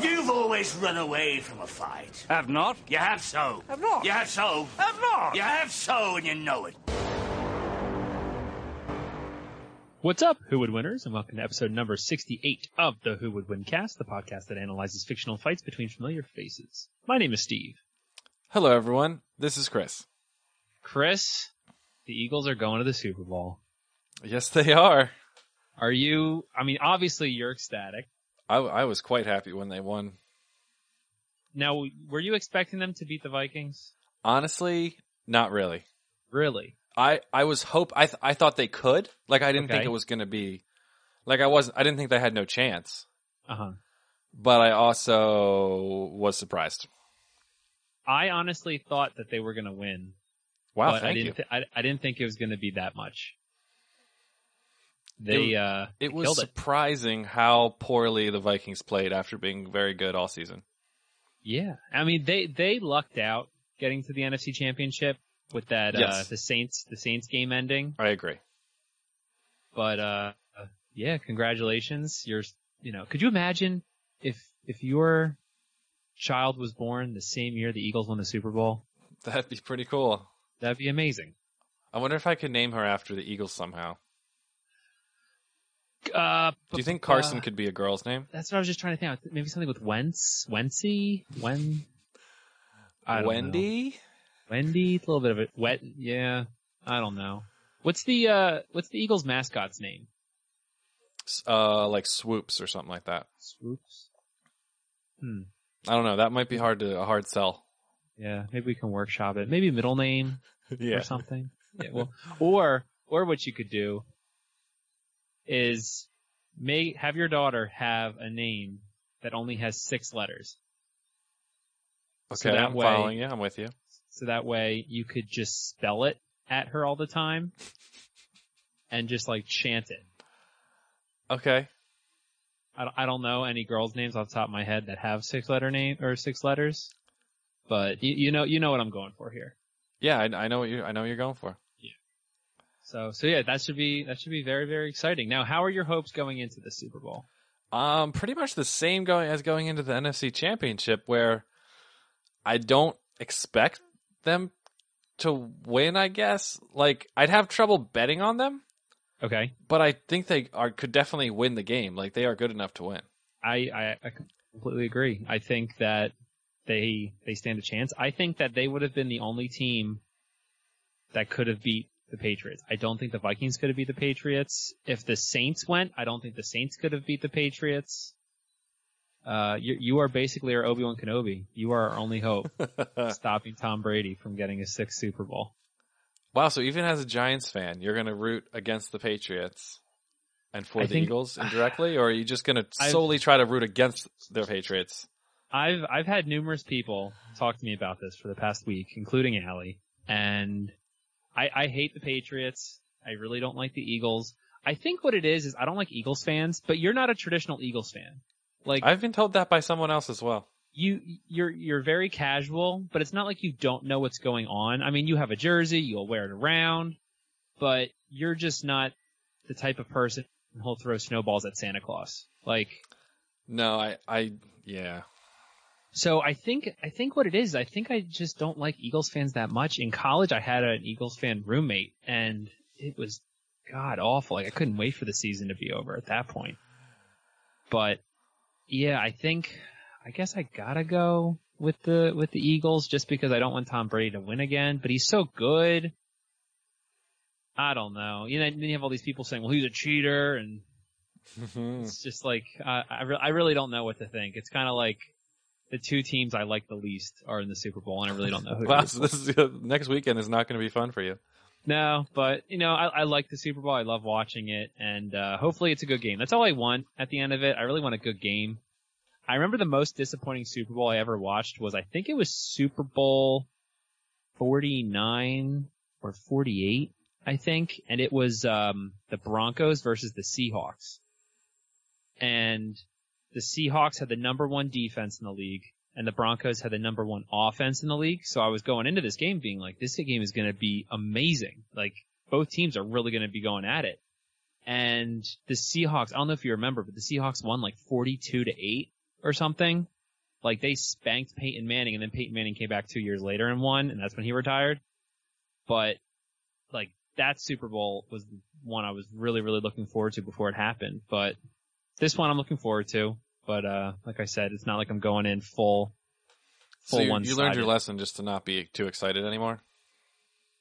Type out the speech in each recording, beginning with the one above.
You've always run away from a fight. Have not? You have so. Have not. You have so. Have not. You have so, and you know it. What's up, Who Would Winners, and welcome to episode number 68 of the Who Would Win cast, the podcast that analyzes fictional fights between familiar faces. My name is Steve. Hello, everyone. This is Chris. Chris, the Eagles are going to the Super Bowl. Yes, they are. Are you, I mean, obviously you're ecstatic. I, I was quite happy when they won. Now, were you expecting them to beat the Vikings? Honestly, not really. Really? I, I was hope I th- I thought they could. Like I didn't Okay. think it was going to be like I wasn't I didn't think they had no chance. Uh-huh. But I also was surprised. I honestly thought that they were going to win. Wow, but I thank didn't you. I, I didn't think it was going to be that much. They, It- uh, It was killed it. surprising how poorly the Vikings played after being very good all season. Yeah, I mean they they lucked out getting to the NFC Championship with that uh the Saints the Saints game ending. I agree. But uh yeah, congratulations. You're you know, could you imagine if if your child was born the same year the Eagles won the Super Bowl? That'd be pretty cool. That'd be amazing. I wonder if I could name her after the Eagles somehow. Uh Do you think Carson uh, could be a girl's name? That's what I was just trying to think. Maybe something with Wentz, Wency, Wen. Don't know. Wendy? Wendy, a little bit of it. Wet, yeah. I don't know. What's the uh what's the Eagles mascot's name? Uh, like swoops or something like that. Swoops. Hmm. I don't know. That might be hard to a hard sell. Yeah, maybe we can workshop it. Maybe middle name Yeah. or something. Yeah, well, or or what you could do is may have your daughter have a name that only has six letters. Okay, that I'm way- following you. I'm with you. So that way you could just spell it at her all the time and just like chant it. Okay. I don't, I don't know any girls' names off the top of my head that have six letter name or six letters, but you, you know you know what I'm going for here. Yeah, I, I know what you. I know what you're going for. So so yeah, that should be that should be very very exciting. Now, how are your hopes going into the Super Bowl? Um, pretty much the same going as going into the NFC Championship, where I don't expect them to win. I guess like I'd have trouble betting on them, Okay, but I think they are could definitely win the game. Like they are good enough to win. I I, I completely agree. I think that they they stand a chance. I think that they would have been the only team that could have beat the Patriots. I don't think the Vikings could have beat the Patriots. If the Saints went, I don't think the Saints could have beat the Patriots. Uh, you, you are basically our Obi-Wan Kenobi. You are our only hope stopping Tom Brady from getting his sixth Super Bowl. Wow. So even as a Giants fan, you're going to root against the Patriots and for I the think- Eagles indirectly, or are you just going to solely try to root against the Patriots? I've I've had numerous people talk to me about this for the past week, including Allie, and I, I hate the Patriots. I really don't like the Eagles. I think what it is is I don't like Eagles fans, but you're not a traditional Eagles fan. Like I've been told that by someone else as well. you you're you're very casual, but it's not like you don't know what's going on. I mean, you have a jersey, you'll wear it around, but you're just not the type of person who'll throw snowballs at Santa Claus. Like No, I, I, yeah. So I think I think what it is, I think I just don't like Eagles fans that much. In college, I had an Eagles fan roommate, and it was god awful. Like I couldn't wait for the season to be over at that point. But yeah, I think I guess I gotta go with the with the Eagles just because I don't want Tom Brady to win again. But he's so good. I don't know. You know, then you have all these people saying, "Well, he's a cheater," and it's just like uh, I re- I really don't know what to think. It's kind of like the two teams I like the least are in the Super Bowl, and I really don't know who. Wow, so this is uh, next weekend is not going to be fun for you. No, but you know, I, I like the Super Bowl. I love watching it, and uh, hopefully it's a good game. That's all I want at the end of it. I really want a good game. I remember the most disappointing Super Bowl I ever watched was I think it was Super Bowl 49 or 48, I think, and it was um the Broncos versus the Seahawks. And the Seahawks had the number one defense in the league and the Broncos had the number one offense in the league. So I was going into this game being like, this game is going to be amazing. Like both teams are really going to be going at it. And the Seahawks, I don't know if you remember, but the Seahawks won like 42 to 8 or something. Like they spanked Peyton Manning and then Peyton Manning came back two years later and won and that's when he retired. But like that Super Bowl was the one I was really, really looking forward to before it happened. But this one I'm looking forward to. But, uh, like I said, it's not like I'm going in full, So full you, one you learned your lesson just to not be too excited anymore.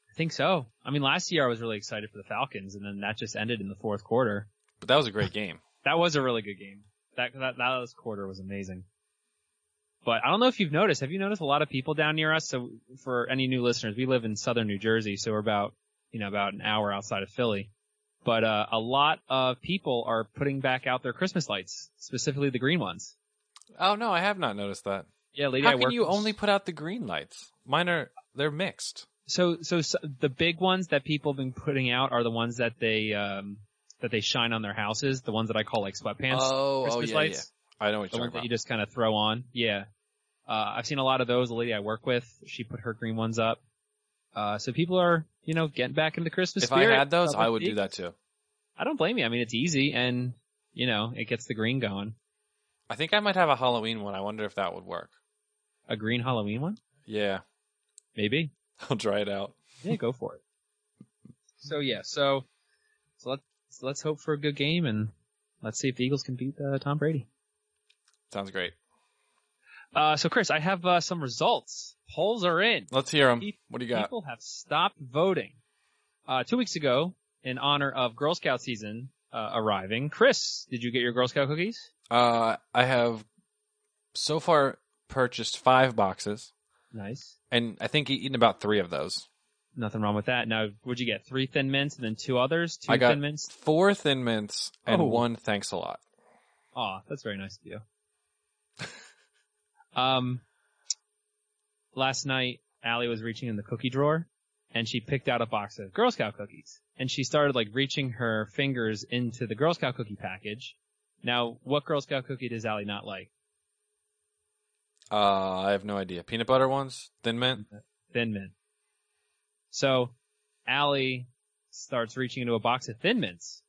I think so. I mean, last year I was really excited for the Falcons and then that just ended in the fourth quarter. But that was a great game. That was a really good game. That, that, that last quarter was amazing. But I don't know if you've noticed. Have you noticed a lot of people down near us? So for any new listeners, we live in southern New Jersey, so we're about, you know, about an hour outside of Philly. But, uh, a lot of people are putting back out their Christmas lights, specifically the green ones. Oh no, I have not noticed that. Yeah, lady, How I can work you with- only put out the green lights? Mine are they're mixed. So, so, so the big ones that people have been putting out are the ones that they, um, that they shine on their houses, the ones that I call like sweatpants oh, oh Christmas yeah, lights. yeah. I know what the you're ones that talking you about. just kind of throw on. Yeah. Uh, I've seen a lot of those. The lady I work with, she put her green ones up. Uh, so people are, you know, getting back into Christmas If I had those, I would do that too. I don't blame you. I mean, it's easy and, you know, it gets the green going. I think I might have a Halloween one. I wonder if that would work. A green Halloween one? Yeah, Maybe. I'll try it out. Yeah, go for it. So yeah, so, so let's, so let's hope for a good game and let's see if the Eagles can beat, uh, Tom Brady. Sounds great. Uh, so Chris, I have, uh, some results. Polls are in. Let's hear them. Pe- What do you got? People have stopped voting. Uh, two weeks ago, in honor of Girl Scout season uh, arriving, Chris, did you get your Girl Scout cookies? Uh, I have so far purchased five boxes, Nice. and I think eaten about three of those. Nothing wrong with that. Now, would you get three Thin Mints and then two others? Two I got Thin Mints? four Thin Mints and Oh. one Thanks a Lot. Aw, that's very nice of you. um, last night, Allie was reaching in the cookie drawer, and she picked out a box of Girl Scout cookies. And she started like reaching her fingers into the Girl Scout cookie package. Now, what Girl Scout cookie does Allie not like? Uh, I have no idea. Peanut butter ones, Thin Mint. Thin Mint. So, Allie starts reaching into a box of Thin Mints.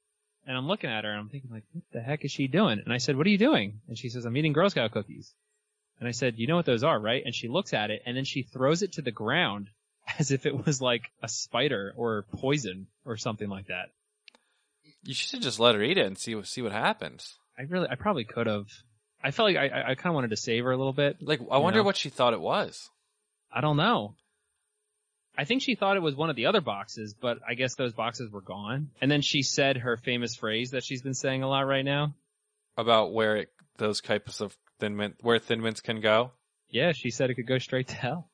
And I'm looking at her and I'm thinking like, what the heck is she doing? And I said, what are you doing? And she says, I'm eating Girl Scout cookies. And I said, you know what those are, right? And she looks at it and then she throws it to the ground as if it was like a spider or poison or something like that. You should just let her eat it and see what see what happens. I really, I probably could have. I felt like I, I, I kind of wanted to save her a little bit. Like, I wonder know? what she thought it was. I don't know. I think she thought it was one of the other boxes, but I guess those boxes were gone. And then she said her famous phrase that she's been saying a lot right now. About where it, those types of Thin Mint, where Thin Mints can go. Yeah, she said it could go straight to hell.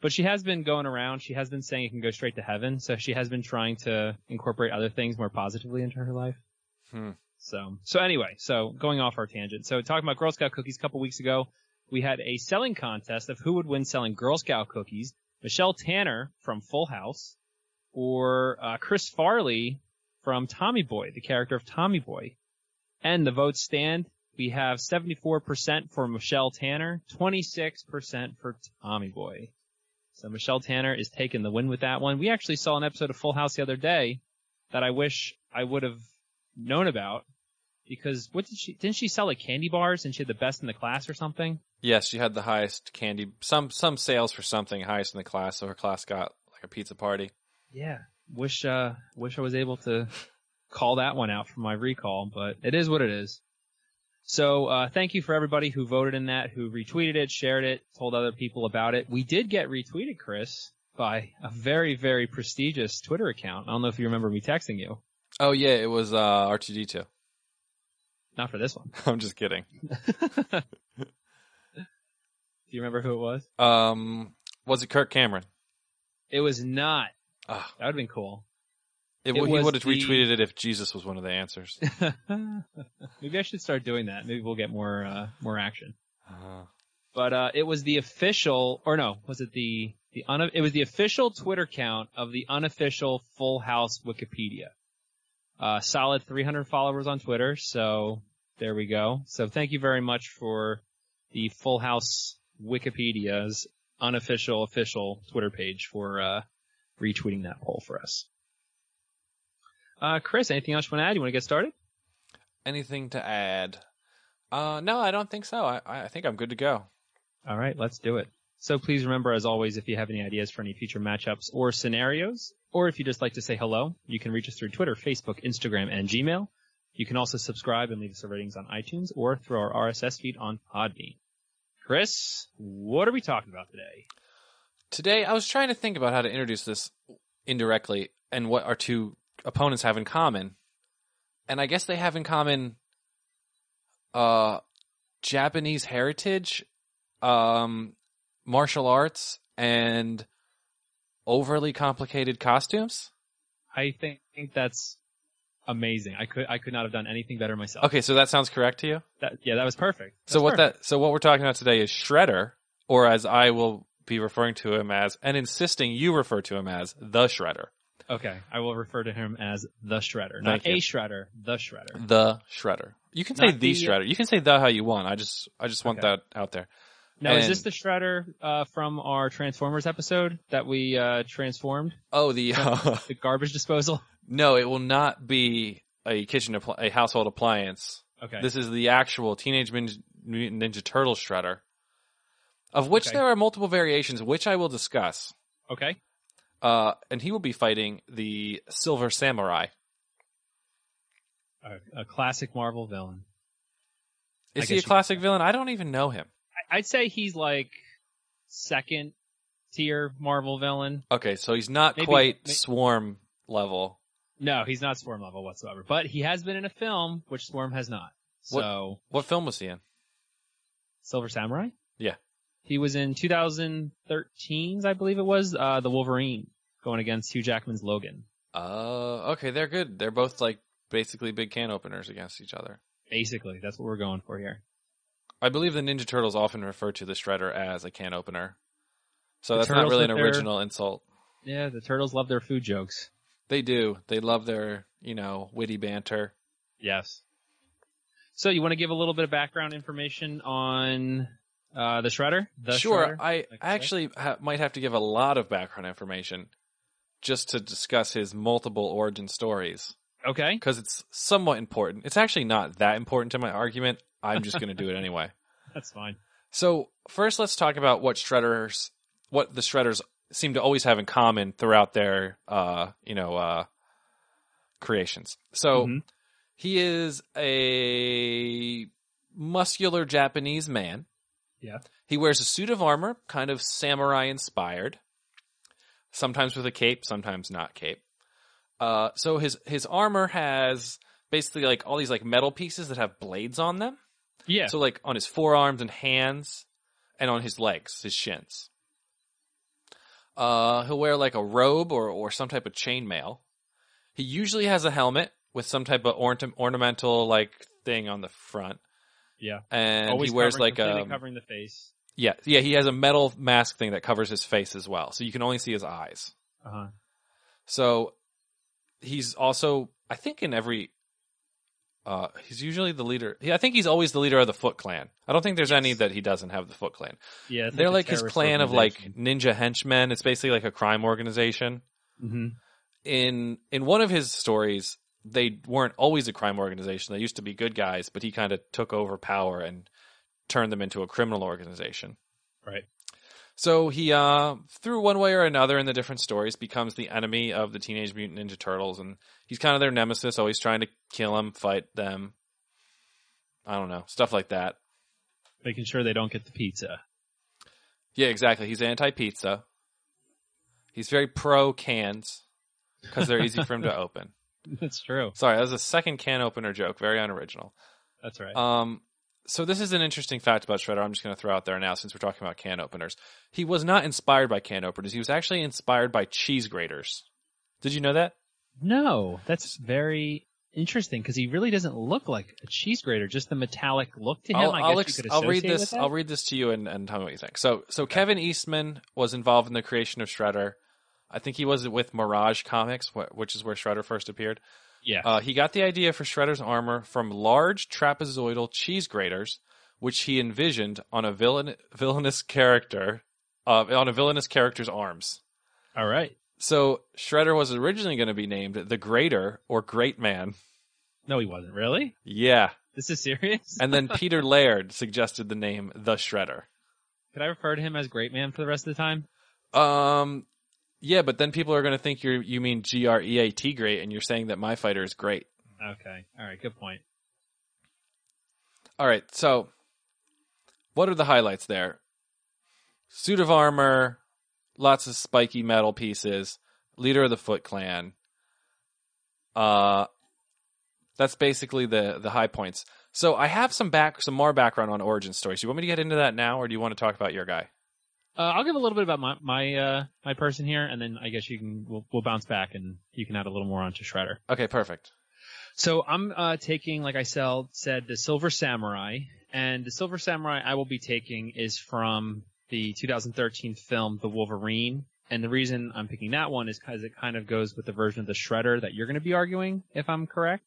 But she has been going around. She has been saying it can go straight to heaven. So she has been trying to incorporate other things more positively into her life. Hmm. So, so anyway, so going off our tangent. So talking about Girl Scout cookies a couple weeks ago, we had a selling contest of who would win selling Girl Scout cookies. Michelle Tanner from Full House or uh, Chris Farley from Tommy Boy, the character of Tommy Boy. And the votes stand. We have 74% for Michelle Tanner, 26% for Tommy Boy. So Michelle Tanner is taking the win with that one. We actually saw an episode of Full House the other day that I wish I would have known about because what did she, didn't she sell like candy bars and she had the best in the class or something? Yes, she had the highest candy, some some sales for something highest in the class, so her class got like a pizza party. Yeah. Wish, uh, wish I was able to call that one out for my recall, but it is what it is. So, uh, thank you for everybody who voted in that, who retweeted it, shared it, told other people about it. We did get retweeted, Chris, by a very, very prestigious Twitter account. I don't know if you remember me texting you. Oh yeah, it was uh, R2D2. Not for this one. I'm just kidding. Do you remember who it was? Um, was it Kirk Cameron? It was not. Ah. That would have been cool. It, It he would have the- retweeted it if Jesus was one of the answers. Maybe I should start doing that. Maybe we'll get more uh, more action. Uh, But uh, it was the official, or no, was it the the un? It was the official Twitter count of the unofficial Full House Wikipedia. Uh, solid 300 followers on Twitter, so there we go. So thank you very much for the Full House Wikipedia's unofficial official Twitter page for uh, retweeting that poll for us. Uh, Chris, anything else you want to add? You want to get started? anything to add? Uh, no, I don't think so. I, I think I'm good to go. All right, let's do it. So please remember, as always, if you have any ideas for any future matchups or scenarios, or if you just like to say hello, you can reach us through Twitter, Facebook, Instagram, and Gmail. You can also subscribe and leave us a ratings on iTunes or through our RSS feed on Podbean. Chris, what are we talking about today? Today, I was trying to think about how to introduce this indirectly and what our two opponents have in common. And I guess they have in common uh Japanese heritage, um martial arts and overly complicated costumes. I think that's amazing. I could I could not have done anything better myself. Okay, so that sounds correct to you? That, yeah, that was perfect. so what perfect. that so what we're talking about today is Shredder, or as I will be referring to him as and insisting you refer to him as the Shredder. Okay, I will refer to him as the Shredder, not Thank you. a Shredder, the Shredder. The Shredder. You can say Not the, the- Shredder. You can say the how you want. I just I just want Okay. that out there. Now, is this the Shredder uh, from our Transformers episode that we uh, transformed? Oh, the The garbage disposal? no, it will not be a kitchen appli- a household appliance. Okay. This is the actual Teenage Min- Mutant Ninja Turtle Shredder, of which Okay. there are multiple variations, which I will discuss. okay. Uh, and he will be fighting the Silver Samurai. A, a classic Marvel villain. Is he a classic villain? I don't even know him. I'd say he's like second tier Marvel villain. Okay, so he's not Maybe- quite may- Swarm level. No, he's not Swarm level whatsoever. But he has been in a film, which Swarm has not. What- So, What film was he in? Silver Samurai? Yeah. He was in 2013, I believe it was, uh, the Wolverine, going against Hugh Jackman's Logan. Uh, okay, they're good. They're both like basically big can openers against each other. Basically, that's what we're going for here. I believe the Ninja Turtles often refer to the Shredder as a can opener. So The that's not really an with their- original insult. Yeah, the Turtles love their food jokes. They do. They love their, you know, witty banter. Yes. So you want to give a little bit of background information on uh, the Shredder? The sure, Shredder? I Like I said? actually ha- might have to give a lot of background information just to discuss his multiple origin stories Okay. because it's somewhat important. It's actually not that important to my argument. I'm just going to do it anyway. That's fine. So first, let's talk about what Shredders, what the Shredders seem to always have in common throughout their, uh, you know, uh, creations. So Mhm. he is a muscular Japanese man. Yeah. He wears a suit of armor, kind of samurai inspired. Sometimes with a cape, sometimes not cape. Uh, so his his armor has basically like all these like metal pieces that have blades on them. Yeah. So like on his forearms and hands, and on his legs, his shins. Uh, he'll wear like a robe or or some type of chainmail. He usually has a helmet with some type of orna- ornamental like thing on the front, yeah. and Always he wears like a covering the face. yeah yeah he has a metal mask thing that covers his face as well, so you can only see his eyes. Uh huh. So he's also I think in every uh he's usually the leader. I think he's always the leader of the Foot Clan. I don't think there's any that he doesn't have the Foot Clan. Yeah. They're like his clan of like ninja henchmen. It's basically like a crime organization. Mhm. In in one of his stories, they weren't always a crime organization. They used to be good guys, but he kind of took over power and turned them into a criminal organization. Right. So he, uh, through one way or another in the different stories, becomes the enemy of the Teenage Mutant Ninja Turtles, and he's kind of their nemesis, always trying to kill them, fight them. I don't know, stuff like that. Making sure they don't get the pizza. Yeah, exactly. He's anti-pizza. He's very pro cans because they're easy for him to open. That's true. Sorry, that was a second can opener joke. Very unoriginal. That's right. Um, so this is an interesting fact about Shredder. I'm just going to throw out there now since we're talking about can openers. He was not inspired by can openers. He was actually inspired by cheese graters. Did you know that? No, that's very interesting because he really doesn't look like a cheese grater. Just the metallic look to him. I'll, I guess ex- you could I'll read this. I'll read this to you and, and tell me what you think. So, so Kevin Eastman was involved in the creation of Shredder. I think he was with Mirage Comics, which is where Shredder first appeared. Yeah. Uh, he got the idea for Shredder's armor from large trapezoidal cheese graters, which he envisioned on a villain villainous character, uh, on a villainous character's arms. All right. So Shredder was originally going to be named the Greater or Great Man. No, he wasn't really. Yeah, This is serious. and then Peter Laird suggested the name the Shredder. Could I refer to him as Great Man for the rest of the time? Um, yeah, but then people are going to think you you mean G R E A T great, and you're saying that my fighter is great. Okay. All right. Good point. All right, so what are the highlights there? Suit of armor, lots of spiky metal pieces, leader of the Foot Clan. Uh, that's basically the the high points. So I have some back some more background on origin stories. Do you want me to get into that now, or do you want to talk about your guy? Uh, I'll give a little bit about my my uh, my person here, and then I guess you can we'll, we'll bounce back, and you can add a little more onto Shredder. Okay, perfect. So I'm uh, taking, like I sell, said, the Silver Samurai, and the Silver Samurai I will be taking is from the 2013 film The Wolverine. And the reason I'm picking that one is because it kind of goes with the version of the Shredder that you're going to be arguing, if I'm correct.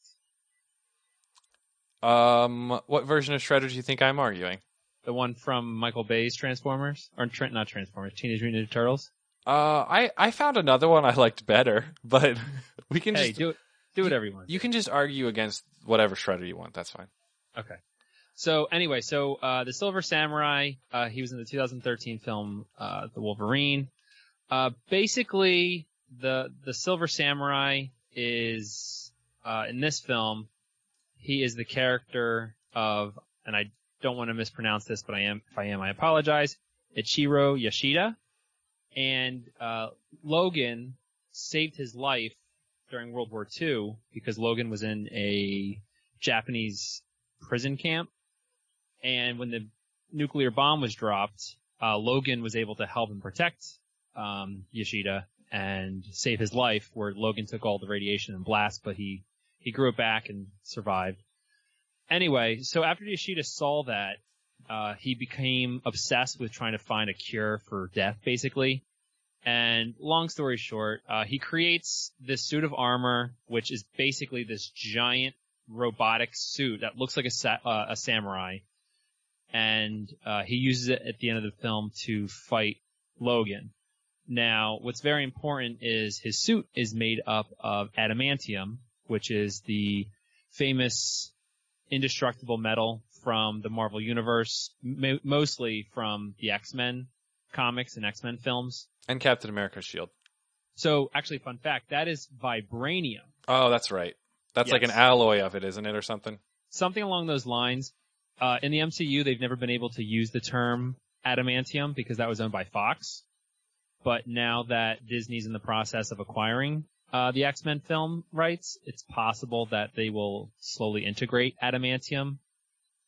Um, what version of Shredder do you think I'm arguing? The one from Michael Bay's Transformers, or tra- not Transformers, Teenage Mutant Ninja Turtles. Uh, I I found another one I liked better, but we can Hey, just do it, do whatever you want. you can just argue against whatever Shredder you want. That's fine. Okay. So anyway, so uh, the Silver Samurai, uh, he was in the 2013 film uh, The Wolverine. Uh, basically, the the Silver Samurai is uh, in this film. He is the character of, and I don't want to mispronounce this, but I am. If I am, I apologize. Ichiro Yoshida, and uh, Logan saved his life during World War II because Logan was in a Japanese prison camp. And when the nuclear bomb was dropped, uh, Logan was able to help and protect um, Yoshida and save his life. Where Logan took all the radiation and blast, but he he grew it back and survived. Anyway, so after Yoshida saw that, uh, he became obsessed with trying to find a cure for death, basically. And long story short, uh, he creates this suit of armor, which is basically this giant robotic suit that looks like a, sa- uh, a samurai. And uh, he uses it at the end of the film to fight Logan. Now, what's very important is his suit is made up of adamantium, which is the famous indestructible metal from the Marvel Universe, mo- mostly from the X-Men comics and X-Men films. And Captain America's shield. So actually, fun fact, that is vibranium. Oh, that's right. That's like an alloy of it, isn't it, or something? Something along those lines. Uh, in the MCU, they've never been able to use the term adamantium because that was owned by Fox. But now that Disney's in the process of acquiring uh, the X-Men film rights, it's possible that they will slowly integrate adamantium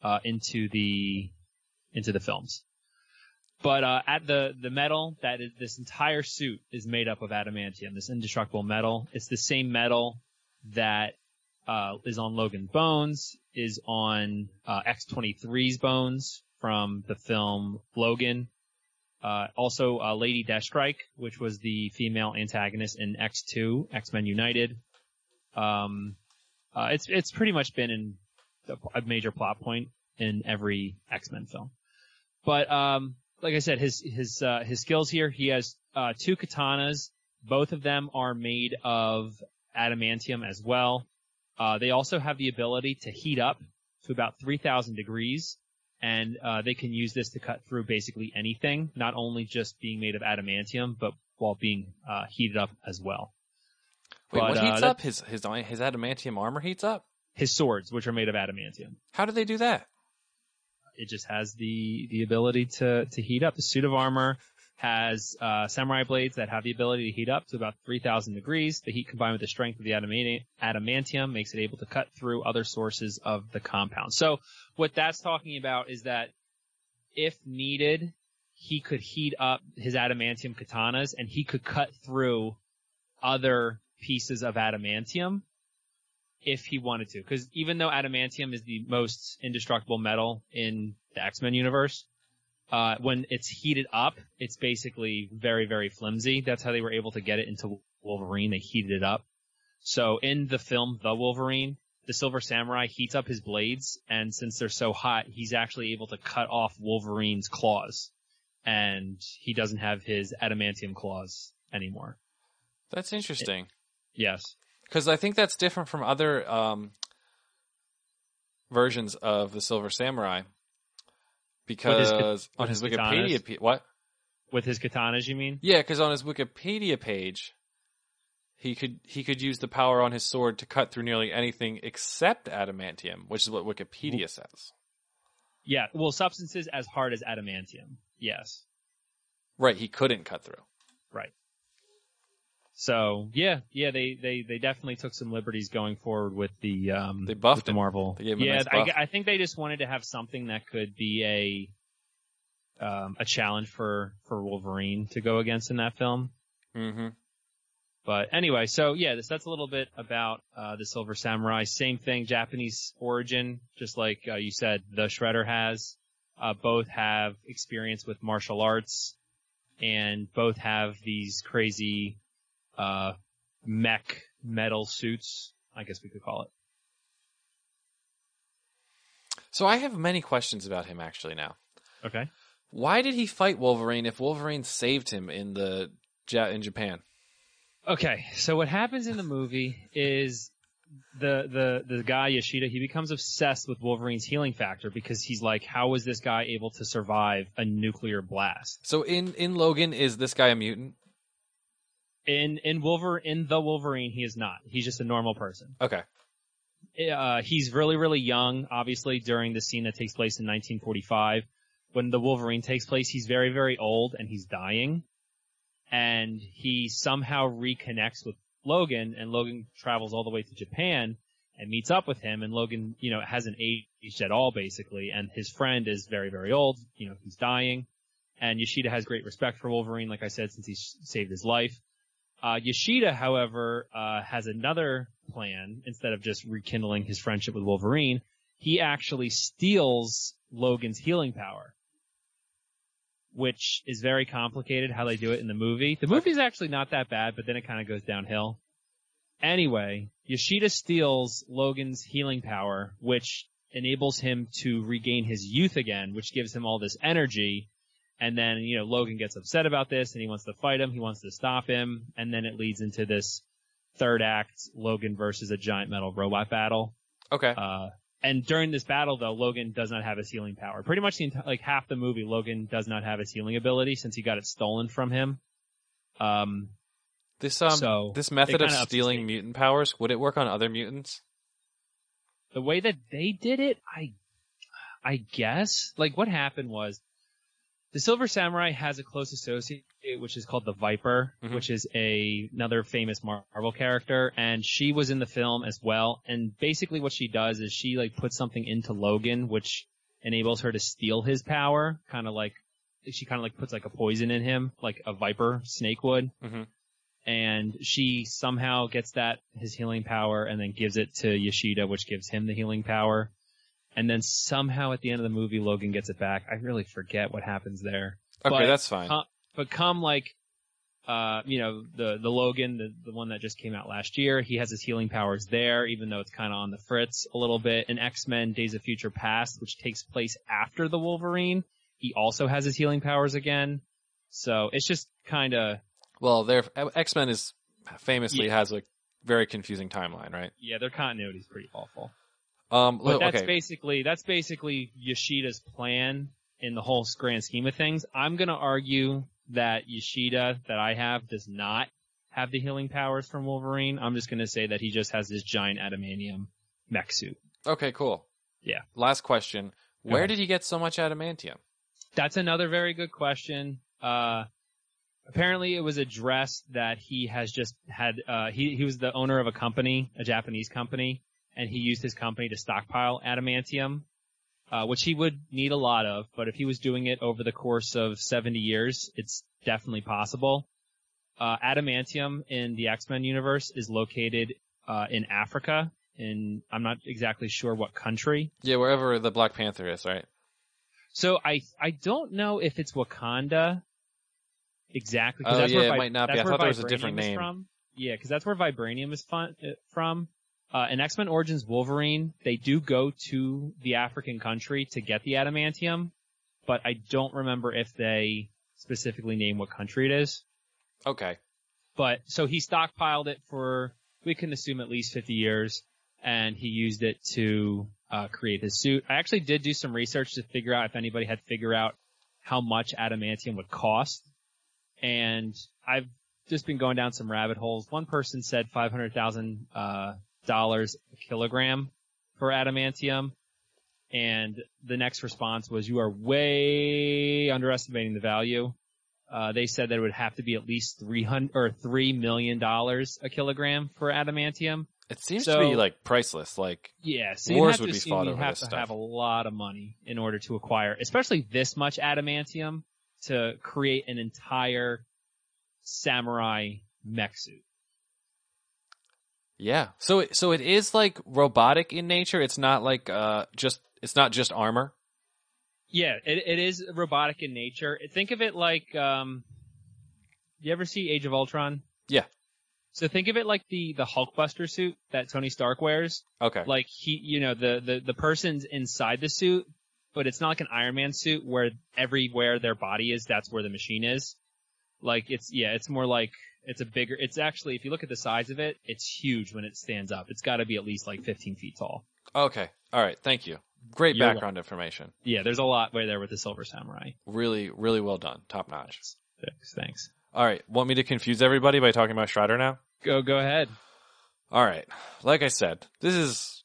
uh, into the into the films. But uh, at the the metal that is this entire suit is made up of adamantium, this indestructible metal. It's the same metal that uh, is on Logan Bones, is on uh, X23's Bones from the film Logan. Uh, also, uh, Lady Deathstrike, which was the female antagonist in X2, X-Men United. Um, uh, it's it's pretty much been in a major plot point in every X-Men film. But um, like I said, his his uh, his skills here. He has uh, two katanas. Both of them are made of adamantium as well. Uh, they also have the ability to heat up to about 3,000 degrees, and uh, they can use this to cut through basically anything, not only just being made of adamantium, but while being uh, heated up as well. Wait, But, what uh, heats that- up? His his his adamantium armor heats up. His swords, which are made of adamantium, How do they do that? it just has the the ability to to heat up. The suit of armor has uh, samurai blades that have the ability to heat up to about 3,000 degrees. The heat combined with the strength of the adamantium makes it able to cut through other sources of the compound. So what that's talking about is that if needed, he could heat up his adamantium katanas and he could cut through other pieces of adamantium if he wanted to. Because even though adamantium is the most indestructible metal in the X-Men universe, uh, when it's heated up, it's basically very, very flimsy. That's how they were able to get it into Wolverine. They heated it up. So in the film The Wolverine, the Silver Samurai heats up his blades, and since they're so hot, he's actually able to cut off Wolverine's claws. And he doesn't have his adamantium claws anymore. That's interesting. Yes. Because I think that's different from other um, versions of the Silver Samurai. Because ka- on his his Wikipedia, katanas? pa- what? With his katanas, you mean? Yeah, because on his Wikipedia page, he could he could use the power on his sword to cut through nearly anything except adamantium, which is what Wikipedia says. Yeah. Well, substances as hard as adamantium. Yes. Right, he couldn't cut through. Right. So yeah, yeah, they, they, they definitely took some liberties going forward with the um They buffed the. Marvel. They gave yeah, nice. I, I think they just wanted to have something that could be a um a challenge for for Wolverine to go against in that film. Mm-hmm. But anyway, so yeah, this that's a little bit about uh the Silver Samurai. Same thing, Japanese origin, just like uh, you said, the Shredder has. Uh, both have experience with martial arts, and both have these crazy uh mech metal suits. I guess we could call it. So I have many questions about him actually now. Okay. Why did he fight Wolverine if Wolverine saved him in the in Japan? Okay, so what happens in the movie is the the the guy Yoshida he becomes obsessed with Wolverine's healing factor because he's like, how was this guy able to survive a nuclear blast? So in in Logan, is this guy a mutant? In in Wolver in the Wolverine, he is not. He's just a normal person. Okay. Uh, he's really really young. Obviously, during the scene that takes place in 1945, when the Wolverine takes place, he's very very old and he's dying, and he somehow reconnects with Logan, and Logan travels all the way to Japan and meets up with him, and Logan, you know, hasn't aged at all basically, and his friend is very very old. You know, he's dying, and Yoshida has great respect for Wolverine, like I said, since he saved his life. Uh, Yoshida, however, uh, has another plan. Instead of just rekindling his friendship with Wolverine, he actually steals Logan's healing power, which is very complicated how they do it in the movie. The movie's actually not that bad, but then it kind of goes downhill. Anyway, Yoshida steals Logan's healing power, which enables him to regain his youth again, which gives him all this energy. And then, you know, Logan gets upset about this and he wants to fight him. He wants to stop him. And then it leads into this third act, Logan versus a giant metal robot battle. Okay. Uh, and during this battle though, Logan does not have his healing power. Pretty much the enti- like half the movie, Logan does not have his healing ability since he got it stolen from him. Um, This um so, this method of kinda ups the stealing mutant powers would it work on other mutants? the way that they did it, I, I guess, like what happened was, the Silver Samurai has a close associate, which is called the Viper, Mhm. which is a another famous Marvel character, and she was in the film as well. And basically, what she does is she like puts something into Logan, which enables her to steal his power, kind of like she kind of like puts like a poison in him, like a Viper snake would. Mhm. And she somehow gets that his healing power, and then gives it to Yoshida, which gives him the healing power. And then somehow at the end of the movie, Logan gets it back. I really forget what happens there. Okay, But, that's fine. uh, but come like, uh, you know, the, the Logan, the, the one that just came out last year, he has his healing powers there, even though it's kind of on the fritz a little bit. In X-Men Days of Future Past, which takes place after the Wolverine, he also has his healing powers again. So it's just kind of, well, their X Men is famously Yeah. has a very confusing timeline, right? yeah, their continuity is pretty awful. Um, But that's okay. basically that's basically Yoshida's plan in the whole grand scheme of things. I'm gonna argue that Yoshida that I have does not have the healing powers from Wolverine. I'm just gonna say that he just has this giant adamantium mech suit. Okay, cool. Yeah. Last question. Where did he get so much adamantium? That's another very good question. Uh, apparently it was addressed that he has just had, uh, he, he was the owner of a company, a Japanese company, and he used his company to stockpile adamantium, uh, which he would need a lot of, but if he was doing it over the course of 70 years, it's definitely possible. uh, adamantium in the X-Men universe is located uh, in Africa, in I'm not exactly sure what country. Yeah, wherever the Black Panther is, right? So I I don't know if it's Wakanda exactly. Oh, that's yeah, where it Vi- might not be. I thought there was a different name. From. Yeah, because that's where vibranium is fun, uh, from. Uh, in X-Men Origins Wolverine, they do go to the African country to get the adamantium, but I don't remember if they specifically name what country it is. Okay. But so he stockpiled it for we can assume at least 50 years, and he used it to uh, create his suit. I actually did do some research to figure out if anybody had figured out how much adamantium would cost, and I've just been going down some rabbit holes. One person said 500,000 uh, dollars a kilogram for adamantium. And the next response was, you are way underestimating the value. Uh, they said that it would have to be at least 300 or 3 million dollars a kilogram for adamantium. It seems So- to be like priceless. Like Yeah, so Wars have would to be fought you over have this to stuff. have a lot of money in order to acquire, especially this much adamantium to create an entire samurai mech suit. Yeah. So it, so it is like robotic in nature. It's not like uh just it's not just armor. Yeah, it, it is robotic in nature. Think of it like, um, you ever see Age of Ultron? Yeah. So think of it like the, the Hulkbuster suit that Tony Stark wears. Okay. Like he, you know, the, the, the person's inside the suit, but it's not like an Iron Man suit where everywhere their body is, that's where the machine is. Like it's, yeah, it's more like, it's a bigger, it's actually, if you look at the size of it, it's huge when it stands up. It's gotta be at least like 15 feet tall. Okay. All right. Thank you. Great You're background information. Yeah, there's a lot way there with the Silver Samurai. Really, really well done. Top notch. Thanks, thanks. All right. Want me to confuse everybody by talking about Shredder now? Go, go ahead. All right. Like I said, this is